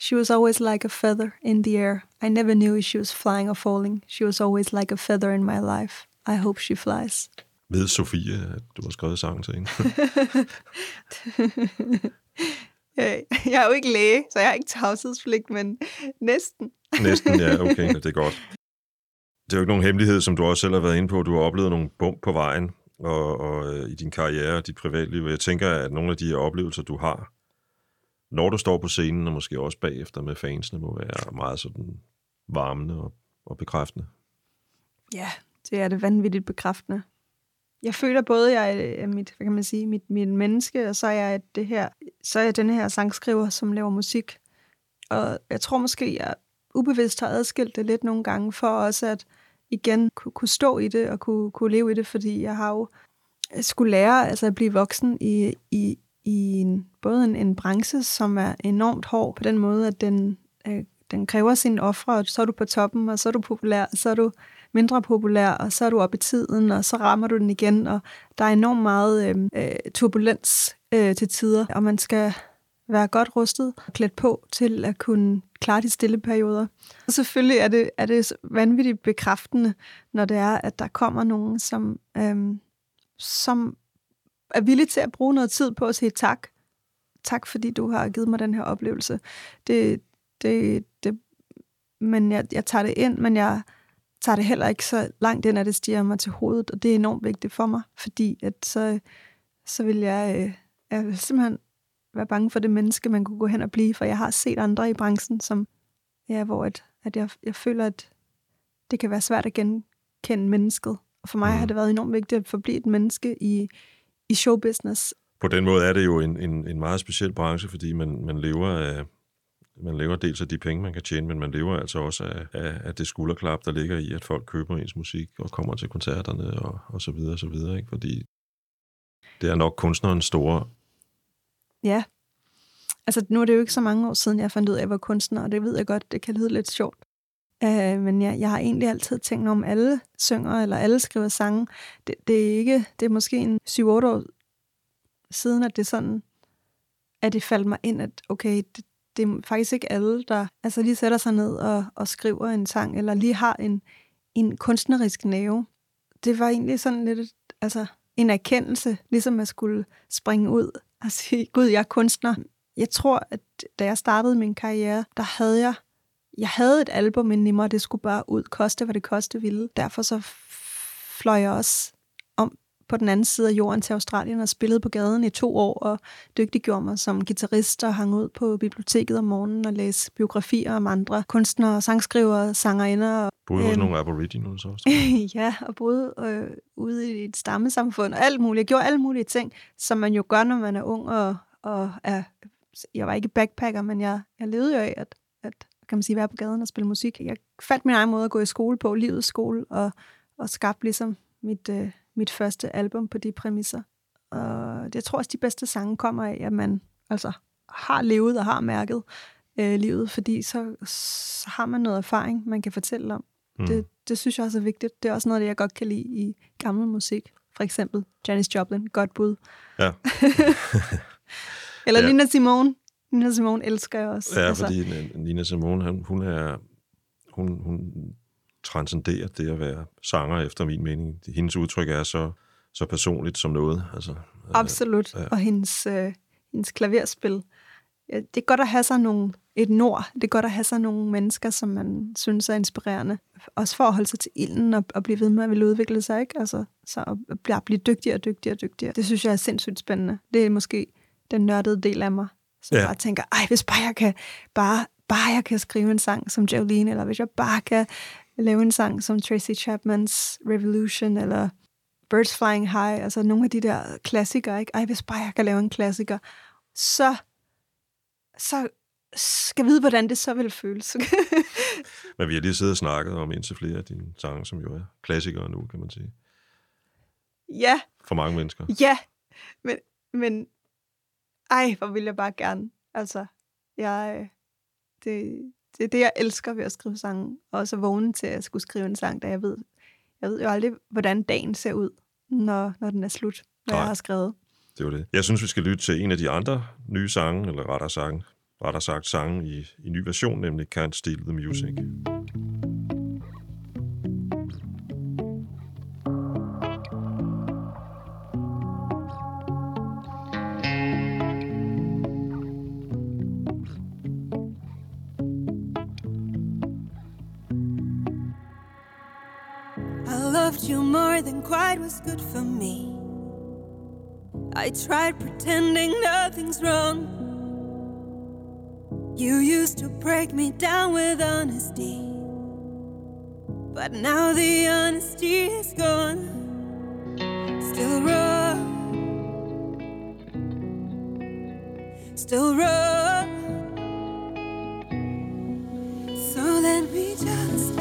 A: She was always like a feather in the air. I never knew if she was flying or falling. She was always like a feather in my life. I hope she flies.
B: Ved Sofie, at du har skrevet sang til hende? [LAUGHS] [LAUGHS]
A: Øh, [LAUGHS] Jeg er jo ikke læge, så jeg har ikke tavshedspligt, men næsten. [LAUGHS]
B: Næsten, ja, okay, det er godt. Det er jo ikke nogen hemmelighed, som du også selv har været inde på. Du har oplevet nogle bump på vejen og, og øh, i din karriere og dit privatliv. Jeg tænker, at nogle af de her oplevelser, du har, når du står på scenen, og måske også bagefter med fansene, må være meget sådan varmende og, og bekræftende.
A: Ja, det er det vanvittigt bekræftende. Jeg føler både, jeg øh, er mit, hvad kan man sige, mit, mit menneske, og så er jeg det her, så er jeg den her sangskriver, som laver musik. Og jeg tror måske, jeg ubevidst har adskilt det lidt nogle gange, for også at igen kunne, kunne stå i det og kunne, kunne leve i det, fordi jeg har jo øh, skulle lære altså at blive voksen i, i, i en, både en, en branche, som er enormt hård på den måde, at den, øh, den kræver sine ofre, og så er du på toppen, og så er du populær, og så er du mindre populær, og så er du oppe i tiden, og så rammer du den igen, og der er enormt meget øh, øh turbulens øh, til tider, og man skal være godt rustet og klædt på til at kunne klare de stille perioder. Og selvfølgelig er det, er det vanvittigt bekræftende, når det er, at der kommer nogen, som, øhm, som er villige til at bruge noget tid på at sige tak. Tak, fordi du har givet mig den her oplevelse. Det, det, det, men jeg, jeg tager det ind, men jeg tager det heller ikke så langt ind, at det stiger mig til hovedet, og det er enormt vigtigt for mig, fordi at så, så vil jeg, øh, jeg vil simpelthen være bange for det menneske, man kunne gå hen og blive, for jeg har set andre i branchen, som, ja, hvor at, at jeg, jeg føler, at det kan være svært at genkende mennesket. Og for mig
B: Mm.
A: har det været enormt vigtigt at forblive et menneske i, i showbusiness.
B: På den måde er det jo en, en, en meget speciel branche, fordi man, man lever af, man lever dels af de penge, man kan tjene, men man lever altså også af, af, af det skulderklap, der ligger i, at folk køber ens musik og kommer til koncerterne og, og så videre og så videre, ikke? fordi det er nok kunstnerens store...
A: Ja. Altså, nu er det jo ikke så mange år siden, jeg fandt ud af, at jeg var kunstner, og det ved jeg godt, det kan lyde lidt sjovt. Uh, men jeg, jeg har egentlig altid tænkt, om alle synger, eller alle skriver sange. Det, det er ikke, det er måske en 7-8 år siden, at det sådan, at det faldt mig ind, at okay, det, det er faktisk ikke alle, der altså lige sætter sig ned og, og skriver en sang, eller lige har en, en kunstnerisk nerve. Det var egentlig sådan lidt, altså en erkendelse, ligesom at skulle springe ud og [LAUGHS] sige, gud, jeg er kunstner. Jeg tror, at da jeg startede min karriere, der havde jeg, jeg havde et album inden i mig, det skulle bare ud, koste hvad det koste ville. Derfor så fløj jeg også på den anden side af jorden til Australien og spillede på gaden i to år og dygtiggjorde mig som guitarist og hang ud på biblioteket om morgenen og læste biografier om andre kunstnere, sangskrivere, sangerinder og
B: Både hos
A: Øhm.
B: nogle aboriginals også. [LAUGHS]
A: ja, og boede øh, ude i et stammesamfund og alt muligt. Jeg gjorde alle mulige ting, som man jo gør, når man er ung og, og er... Jeg var ikke backpacker, men jeg, jeg levede jo af at, at kan man sige, være på gaden og spille musik. Jeg fandt min egen måde at gå i skole på, livets skole, og, og skabte ligesom mit, øh, mit første album på de præmisser. Og jeg tror også, de bedste sange kommer af, at man altså har levet og har mærket øh, livet, fordi så, så har man noget erfaring, man kan fortælle om.
B: Mm.
A: Det, det synes jeg også er vigtigt. Det er også noget, jeg godt kan lide i gammel musik. For eksempel Janis Joplin, godt bud.
B: Ja. [LAUGHS]
A: Eller
B: Ja.
A: Nina Simone. Nina Simone elsker jeg også.
B: Ja, altså. fordi Nina Simone, han, hun er... Hun, hun transcenderer det at være sanger, efter min mening. Hendes udtryk er så, så personligt som noget. Altså,
A: Absolut.
B: Ja.
A: Og hendes, øh, hendes klaverspil. Det er godt at have sig nogle, et nord. Det er godt at have sig nogle mennesker, som man synes er inspirerende. Også for at holde sig til ilden og, og blive ved med at ville udvikle sig. Ikke? Altså, så at blive, blive dygtigere og dygtigere og dygtigere. Det synes jeg er sindssygt spændende. Det er måske den nørdede del af mig, som
B: ja.
A: bare tænker, ej, hvis bare jeg kan, bare, bare jeg kan skrive en sang som Jolene, eller hvis jeg bare kan lave en sang som Tracy Chapmans Revolution, eller Birds Flying High, altså nogle af de der klassikere, ikke? Ej, hvis bare jeg kan lave en klassiker, så, så skal vide, hvordan det så vil føles. [LAUGHS]
B: Men vi har lige siddet og snakket om indtil flere af dine sange, som jo er klassikere nu, kan man sige.
A: ja,
B: For mange mennesker.
A: ja, men, men ej, hvor vil jeg bare gerne. Altså, jeg, det, det er det, jeg elsker ved at skrive sange. Og også at vågne til at skulle skrive en sang, da jeg ved, jeg ved jo aldrig, hvordan dagen ser ud, når, når den er slut, når
B: Nej.
A: jeg har skrevet.
B: Det var det. Jeg synes, vi skal lytte til en af de andre nye sange, eller rettere sange, der sagt sange i, i ny version, nemlig Can't Steal the Music.
C: I was good for me. I tried pretending nothing's wrong. You used to break me down with honesty. But now the honesty is gone. Still wrong. Still wrong. So let me just,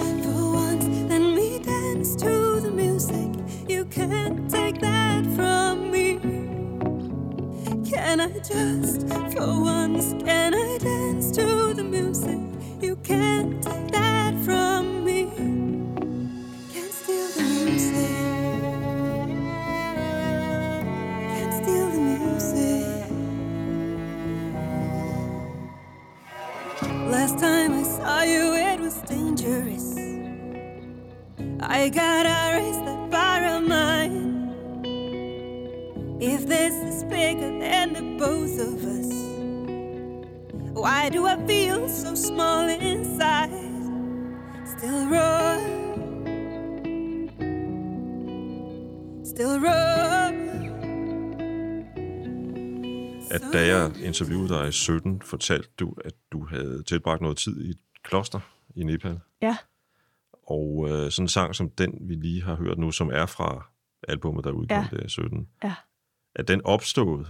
C: Can I just, for once, can I dance to the music? You can't take that from me. Can't steal the music. Can't steal the music. Last time I saw you, it was dangerous. I gotta of us, why do I feel so small inside? Still raw, still raw.
B: At da jeg interviewede dig i 17, fortalte du, at du havde tilbragt noget tid i et kloster i Nepal.
A: Ja,
B: Og øh, sådan en sang som den, vi lige har hørt nu, som er fra albumet, der udkom
A: Ja.
B: der i 17,
A: ja.
B: er den opstået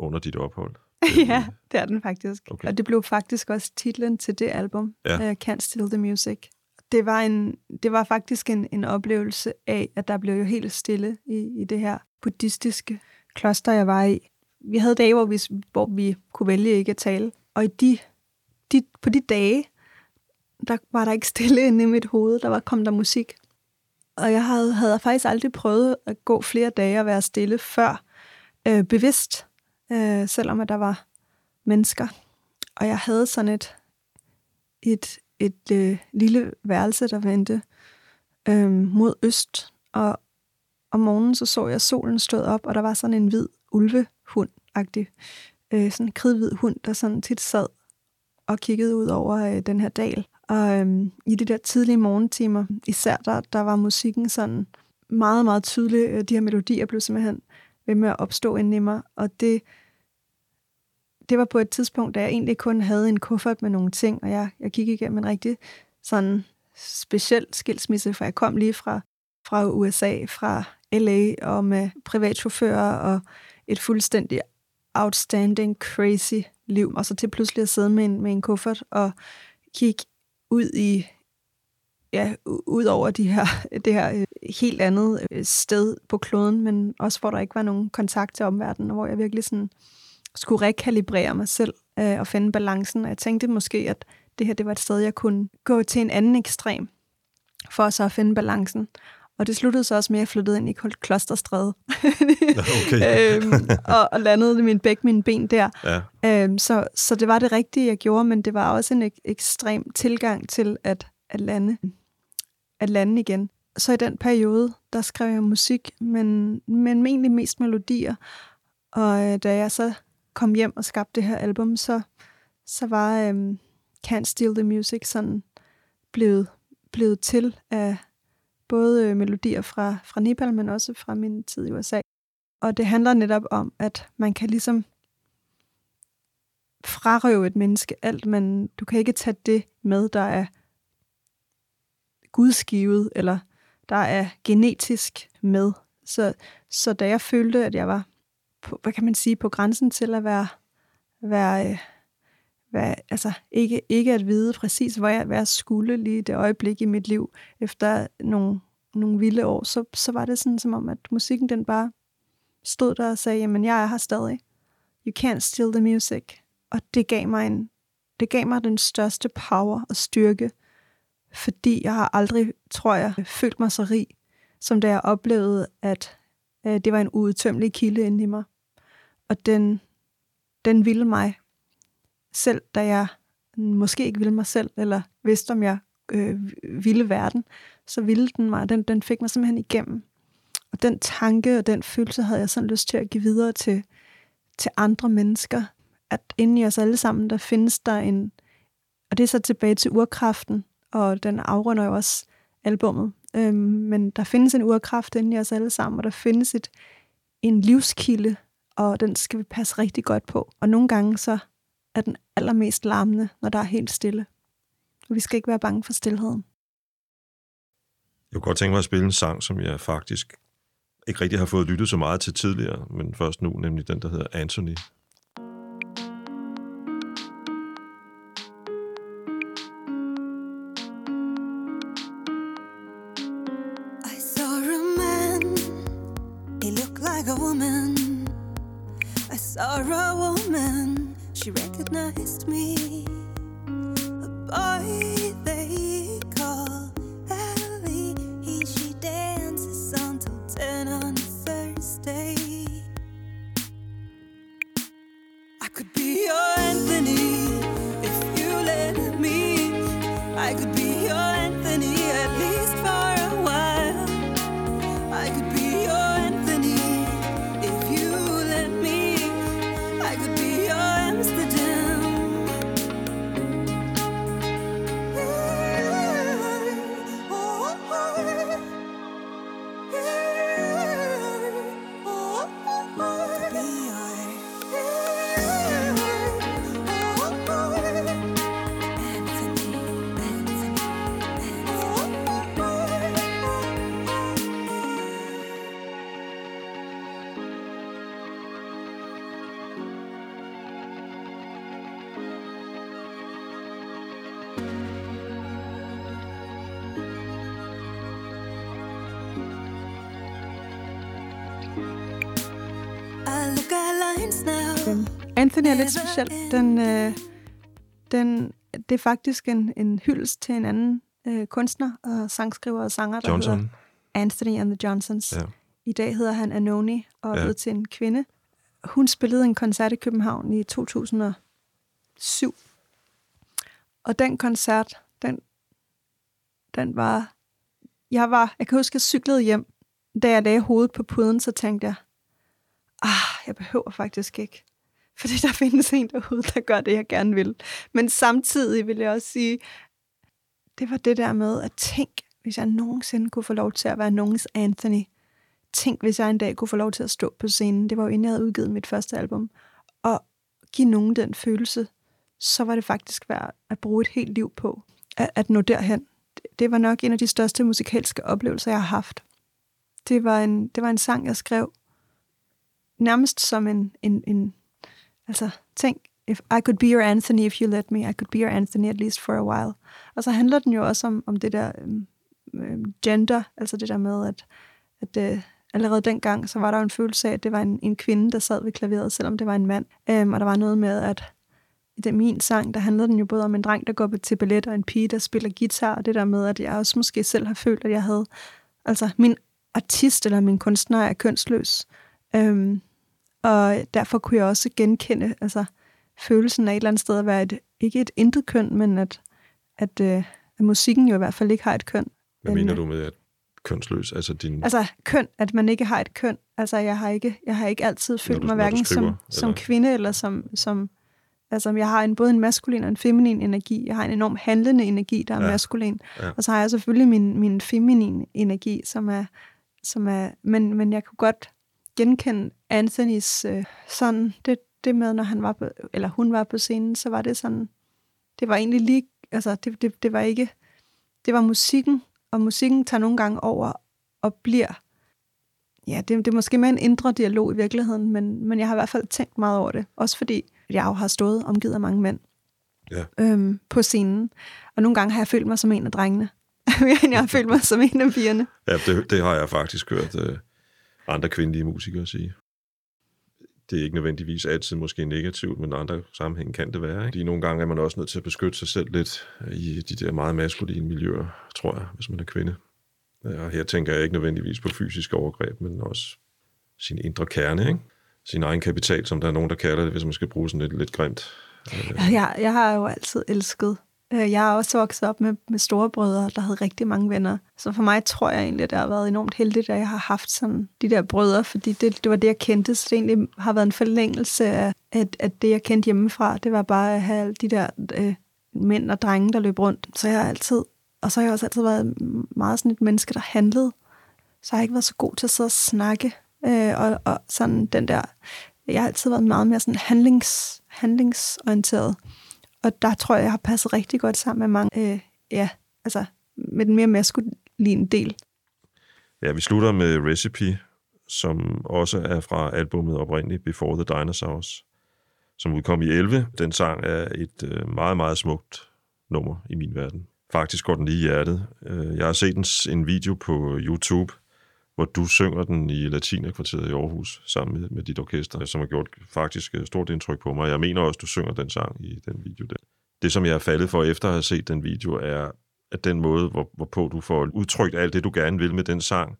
B: under dit ophold? [LAUGHS]
A: ja, det er den faktisk.
B: Okay.
A: Og det blev faktisk også titlen til det album,
B: Ja.
A: uh, Can't Steal the Music. Det var, en, det var faktisk en, en oplevelse af, at der blev jo helt stille i, i det her buddhistiske kloster, jeg var i. Vi havde dage, hvor vi, hvor vi kunne vælge ikke at tale. Og i de, de, på de dage, der var der ikke stille inde i mit hoved. Der var, kom der musik. Og jeg havde, havde faktisk aldrig prøvet at gå flere dage og være stille før øh, bevidst, øh, selvom at der var mennesker. Og jeg havde sådan et, et, et øh, lille værelse, der vendte øh, mod øst. Og om morgenen så så jeg, solen stod op, og der var sådan en hvid ulvehund-agtig, øh, sådan en kridhvid hund, der sådan tit sad og kiggede ud over øh, den her dal. Og øhm, i de der tidlige morgentimer, især der, der var musikken sådan meget, meget tydelig. Øh, de her melodier blev simpelthen ved med at opstå inden i mig, og det, det var på et tidspunkt, da jeg egentlig kun havde en kuffert med nogle ting, og jeg, jeg gik igennem en rigtig sådan speciel skilsmisse, for jeg kom lige fra, fra USA, fra LA, og med privatchauffører og et fuldstændig outstanding, crazy liv. Og så til pludselig at sidde med en, med en kuffert og kigge ud i ja, ud over de her, [LAUGHS] det her øh, helt andet øh, sted på kloden, men også hvor der ikke var nogen kontakt til omverdenen, og hvor jeg virkelig sådan skulle rekalibrere mig selv øh, og finde balancen. Og jeg tænkte måske, at det her det var et sted, jeg kunne gå til en anden ekstrem, for så at finde balancen. Og det sluttede så også med, at jeg flyttede ind i Klosterstræde. [LAUGHS]
B: Okay. [LAUGHS]
A: øhm, og, og landede min begge mine ben der.
B: Ja.
A: Øhm, så, så det var det rigtige, jeg gjorde, men det var også en ek- ekstrem tilgang til at, at lande at lande igen. Så i den periode, der skrev jeg musik, men, men egentlig mest melodier. Og øh, da jeg så kom hjem og skabte det her album, så, så var øhm, Can't Steal the Music sådan blevet, blevet til af både øh, melodier fra, fra Nepal, men også fra min tid i USA. Og det handler netop om, at man kan ligesom frarøve et menneske alt, men du kan ikke tage det med, der er gudskivet, eller der er genetisk med. Så, så da jeg følte, at jeg var, på, hvad kan man sige, på grænsen til at være, være, øh, være altså ikke, ikke at vide præcis, hvor jeg, hvad jeg skulle lige det øjeblik i mit liv, efter nogle, nogle vilde år, så, så var det sådan som om, at musikken den bare stod der og sagde, jamen jeg er her stadig. You can't steal the music. Og det gav mig en, det gav mig den største power og styrke, fordi jeg har aldrig, tror jeg, følt mig så rig, som da jeg oplevede, at øh, det var en uudtømmelig kilde inde i mig. Og den, den ville mig selv da jeg måske ikke ville mig selv, eller vidste, om jeg øh, ville verden, så ville den mig. Den, den fik mig simpelthen igennem. Og den tanke og den følelse havde jeg sådan lyst til at give videre til, til andre mennesker. At inde i os alle sammen, der findes der en... Og det er så tilbage til urkraften, og den afrunder jo også albummet. Øhm, men der findes en urkraft inde i os alle sammen, og der findes et, en livskilde, og den skal vi passe rigtig godt på. Og nogle gange så er den allermest larmende, når der er helt stille. Og vi skal ikke være bange for stillheden.
B: Jeg kunne godt tænke mig at spille en sang, som jeg faktisk ikke rigtig har fået lyttet så meget til tidligere, men først nu, nemlig den, der hedder Anthony.
C: Saw a woman, she recognized me. A boy Anthony
A: er lidt speciel. Den, øh, den, det er faktisk en, en hyldest til en anden øh, kunstner og sangskriver og sanger, der hedder. Anthony and the Johnsons.
B: Ja.
A: I dag hedder han Anoni og er
B: Ja.
A: til en kvinde. Hun spillede en koncert i København i 2007. Og den koncert, den, den var... Jeg var... Jeg kan huske, at jeg cyklede hjem. Da jeg lagde hovedet på puden, så tænkte jeg, ah, jeg behøver faktisk ikke. Fordi der findes en derude, der gør det, jeg gerne vil. Men samtidig vil jeg også sige, det var det der med at tænke, hvis jeg nogensinde kunne få lov til at være nogens Anthony. Tænk, hvis jeg en dag kunne få lov til at stå på scenen. Det var jo inden jeg havde udgivet mit første album. Og give nogen den følelse, så var det faktisk værd at bruge et helt liv på at, at nå derhen. Det var nok en af de største musikalske oplevelser, jeg har haft. Det var en, det var en sang, jeg skrev nærmest som en, en, en altså, tænk, if I could be your Anthony if you let me, I could be your Anthony at least for a while. Og så handler den jo også om, om det der øhm, øhm, gender, altså det der med, at, at øh, allerede dengang, så var der jo en følelse af, at det var en, en kvinde, der sad ved klaveret, selvom det var en mand. Øhm, og der var noget med, at i den min sang, der handlede den jo både om en dreng, der går til ballet, og en pige, der spiller guitar, og det der med, at jeg også måske selv har følt, at jeg havde, altså min artist eller min kunstner er kønsløs. Øhm, og derfor kunne jeg også genkende altså, følelsen af et eller andet sted at være et, ikke et intet køn, men at, at, øh, at musikken jo i hvert fald ikke har et køn.
B: Hvad
A: Men,
B: mener
A: øh,
B: du med at kønsløs? Altså din...
A: Altså køn, at man ikke har et køn. Altså jeg har ikke, jeg har ikke altid følt
B: du-
A: mig hverken
B: skriver,
A: som, som
B: eller?
A: kvinde eller som, som altså jeg har en, både en maskulin og en feminin energi. Jeg har en enorm handlende energi, der er
B: ja.
A: maskulin.
B: Ja.
A: Og så har jeg selvfølgelig min, min feminin energi, som er, som er men, men jeg kunne godt genkende Anthonys øh, sådan, det, det med, når han var på, eller hun var på scenen, så var det sådan, det var egentlig lige, altså det, det, det var ikke, det var musikken, og musikken tager nogle gange over og bliver, ja, det, det er måske mere en indre dialog i virkeligheden, men, men jeg har i hvert fald tænkt meget over det, også fordi jeg jo har stået omgivet af mange mænd
B: Ja.
A: øhm, på scenen, og nogle gange har jeg følt mig som en af drengene, mere [LAUGHS] end jeg har følt mig som en af pigerne.
B: Ja, det, det har jeg faktisk hørt øh, andre kvindelige musikere sige. Det er ikke nødvendigvis altid måske negativt, men i andre sammenhæng kan det være. Ikke? Fordi nogle gange er man også nødt til at beskytte sig selv lidt i de der meget maskuline miljøer, tror jeg, hvis man er kvinde. Ja, Og her tænker jeg ikke nødvendigvis på fysiske overgreb, men også sin indre kerne, ikke? sin egen kapital, som der er nogen, der kalder det, hvis man skal bruge sådan et lidt grimt øh,
A: Jeg, jeg har jo altid elsket øh, Jeg er også vokset op med, med storebrødre, der havde rigtig mange venner. Så for mig tror jeg egentlig, at det har været enormt heldigt, at jeg har haft sådan de der brødre, fordi det, det var det, jeg kendte. Så det egentlig har været en forlængelse af, at, at det, jeg kendte hjemmefra, det var bare at have de der øh, mænd og drenge, der løb rundt. Så jeg har altid, og så har jeg også altid været meget sådan et menneske, der handlede. Så har jeg ikke været så god til at sidde og snakke. Øh, og, og sådan den der, jeg har altid været meget mere sådan handlings, handlingsorienteret. Og der tror jeg, jeg har passet rigtig godt sammen med mange, øh, ja, altså med den mere maskuline del.
B: Ja, vi slutter med Recipe, som også er fra albumet oprindeligt Before the Dinosaurs, som udkom i 11. Den sang er et øh, meget, meget smukt nummer i min verden. Faktisk går den lige i hjertet. Øh, jeg har set en, en video på YouTube, hvor du synger den i Latinakvarteret i Aarhus sammen med, med dit orkester, som har gjort faktisk øh, stort indtryk på mig. Jeg mener også, du synger den sang i den video der. Det, som jeg er faldet for efter at have set den video, er at den måde, hvor, hvorpå du får udtrykt alt det, du gerne vil med den sang,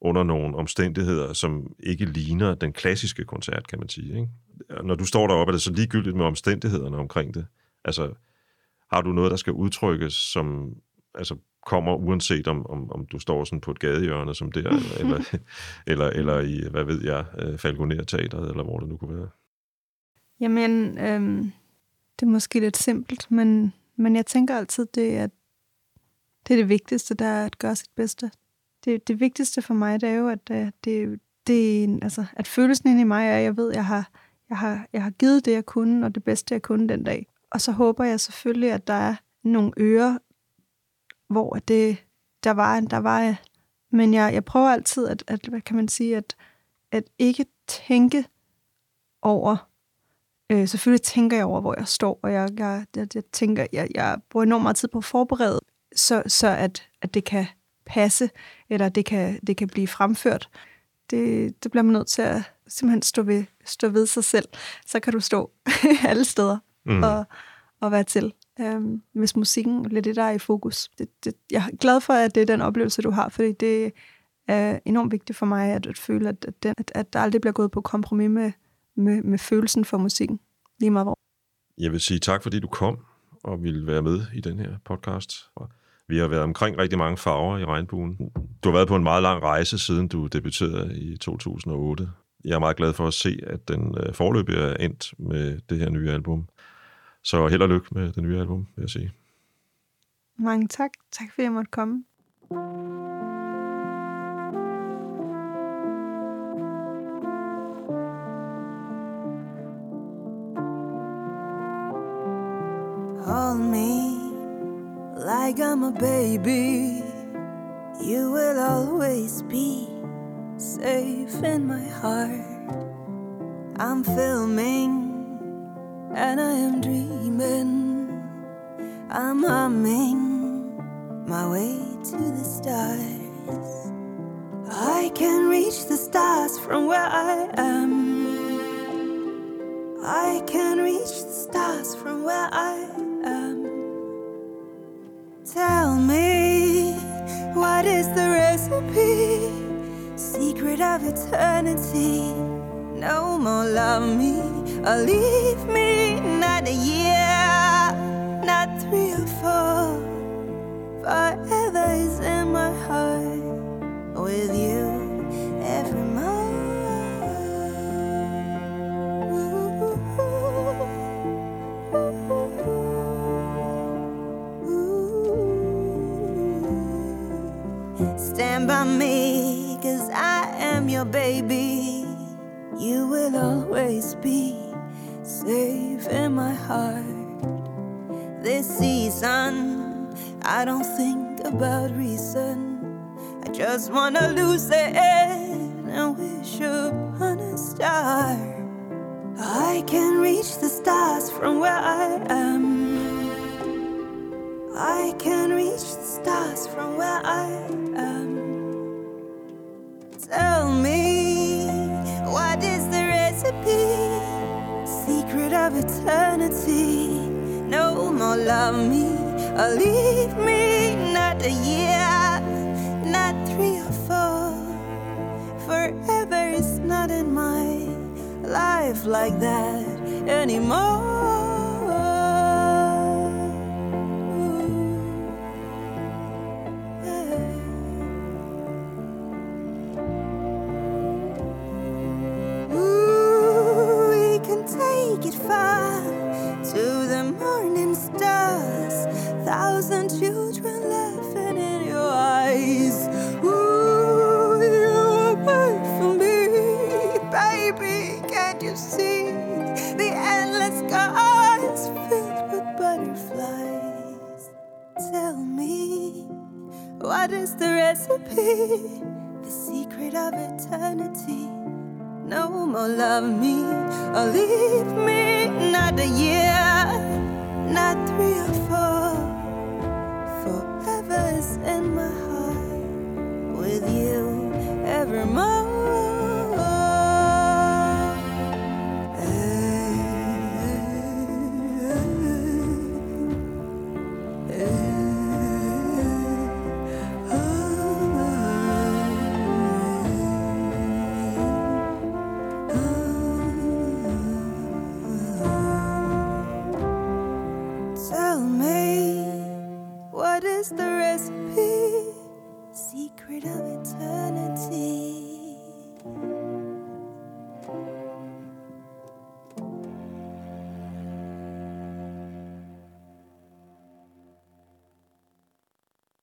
B: under nogle omstændigheder, som ikke ligner den klassiske koncert, kan man sige. Ikke? Når du står deroppe, er det så ligegyldigt med omstændighederne omkring det. Altså, har du noget, der skal udtrykkes, som altså, kommer uanset om, om, om du står sådan på et gadehjørne som der, [LAUGHS] eller, eller, eller i, hvad ved jeg, øh, Falconer Teatret, eller hvor det nu kunne være.
A: Jamen, øhm, det er måske lidt simpelt, men, men jeg tænker altid, det er, det er det vigtigste, der er at gøre sit bedste. Det, det vigtigste for mig, det er jo, at øh, det, det altså, at følelsen inde i mig er, at jeg ved, at jeg har, jeg, har, jeg har givet det, jeg kunne, og det bedste, jeg kunne den dag. Og så håber jeg selvfølgelig, at der er nogle ører, hvor det, der var, der var, men jeg, jeg prøver altid at, at, hvad kan man sige, at, at ikke tænke over, Øh, selvfølgelig tænker jeg over, hvor jeg står, og jeg, jeg, jeg, jeg tænker, jeg, jeg bruger enormt meget tid på at forberede, så, så at, at det kan passe, eller det kan, det kan blive fremført. Det, det bliver man nødt til at simpelthen stå ved, stå ved sig selv. Så kan du stå [LAUGHS] alle steder
B: Mm.
A: og, og være til øhm, hvis musikken er det, der er i fokus. Det, det, jeg er glad for, at det er den oplevelse, du har, fordi det er enormt vigtigt for mig at, at føle, at, at, den, at, at der aldrig bliver gået på kompromis med, med, med følelsen for musikken. Lige meget hvor.
B: Jeg vil sige tak, fordi du kom og ville være med i den her podcast. Vi har været omkring rigtig mange farver i regnbuen. Du har været på en meget lang rejse, siden du debuterede i 2008. Jeg er meget glad for at se, at den øh, forløbig er endt med det her nye album. Så held og lykke med det nye album, vil jeg sige.
A: Mange tak. Tak fordi jeg måtte komme.
C: Hold me like I'm a baby. You will always be safe in my heart. I'm filming and I am dreaming. I'm humming my way to the stars. I can reach the stars from where I am. I can reach the stars from where I am. Tell me, what is the recipe? Secret of eternity. No more love me or leave me. Not a year, not three or four. Forever is in my heart with you every month. Stand by me, cause I am your baby. You will always be safe in my heart. This season, I don't think about reason. I just wanna lose it and wish upon a star. I can reach the stars from where I am. I can reach the stars from where I am. Tell me, of eternity. No more love me or leave me. Not a year, not three or four. Forever is not in my life like that anymore.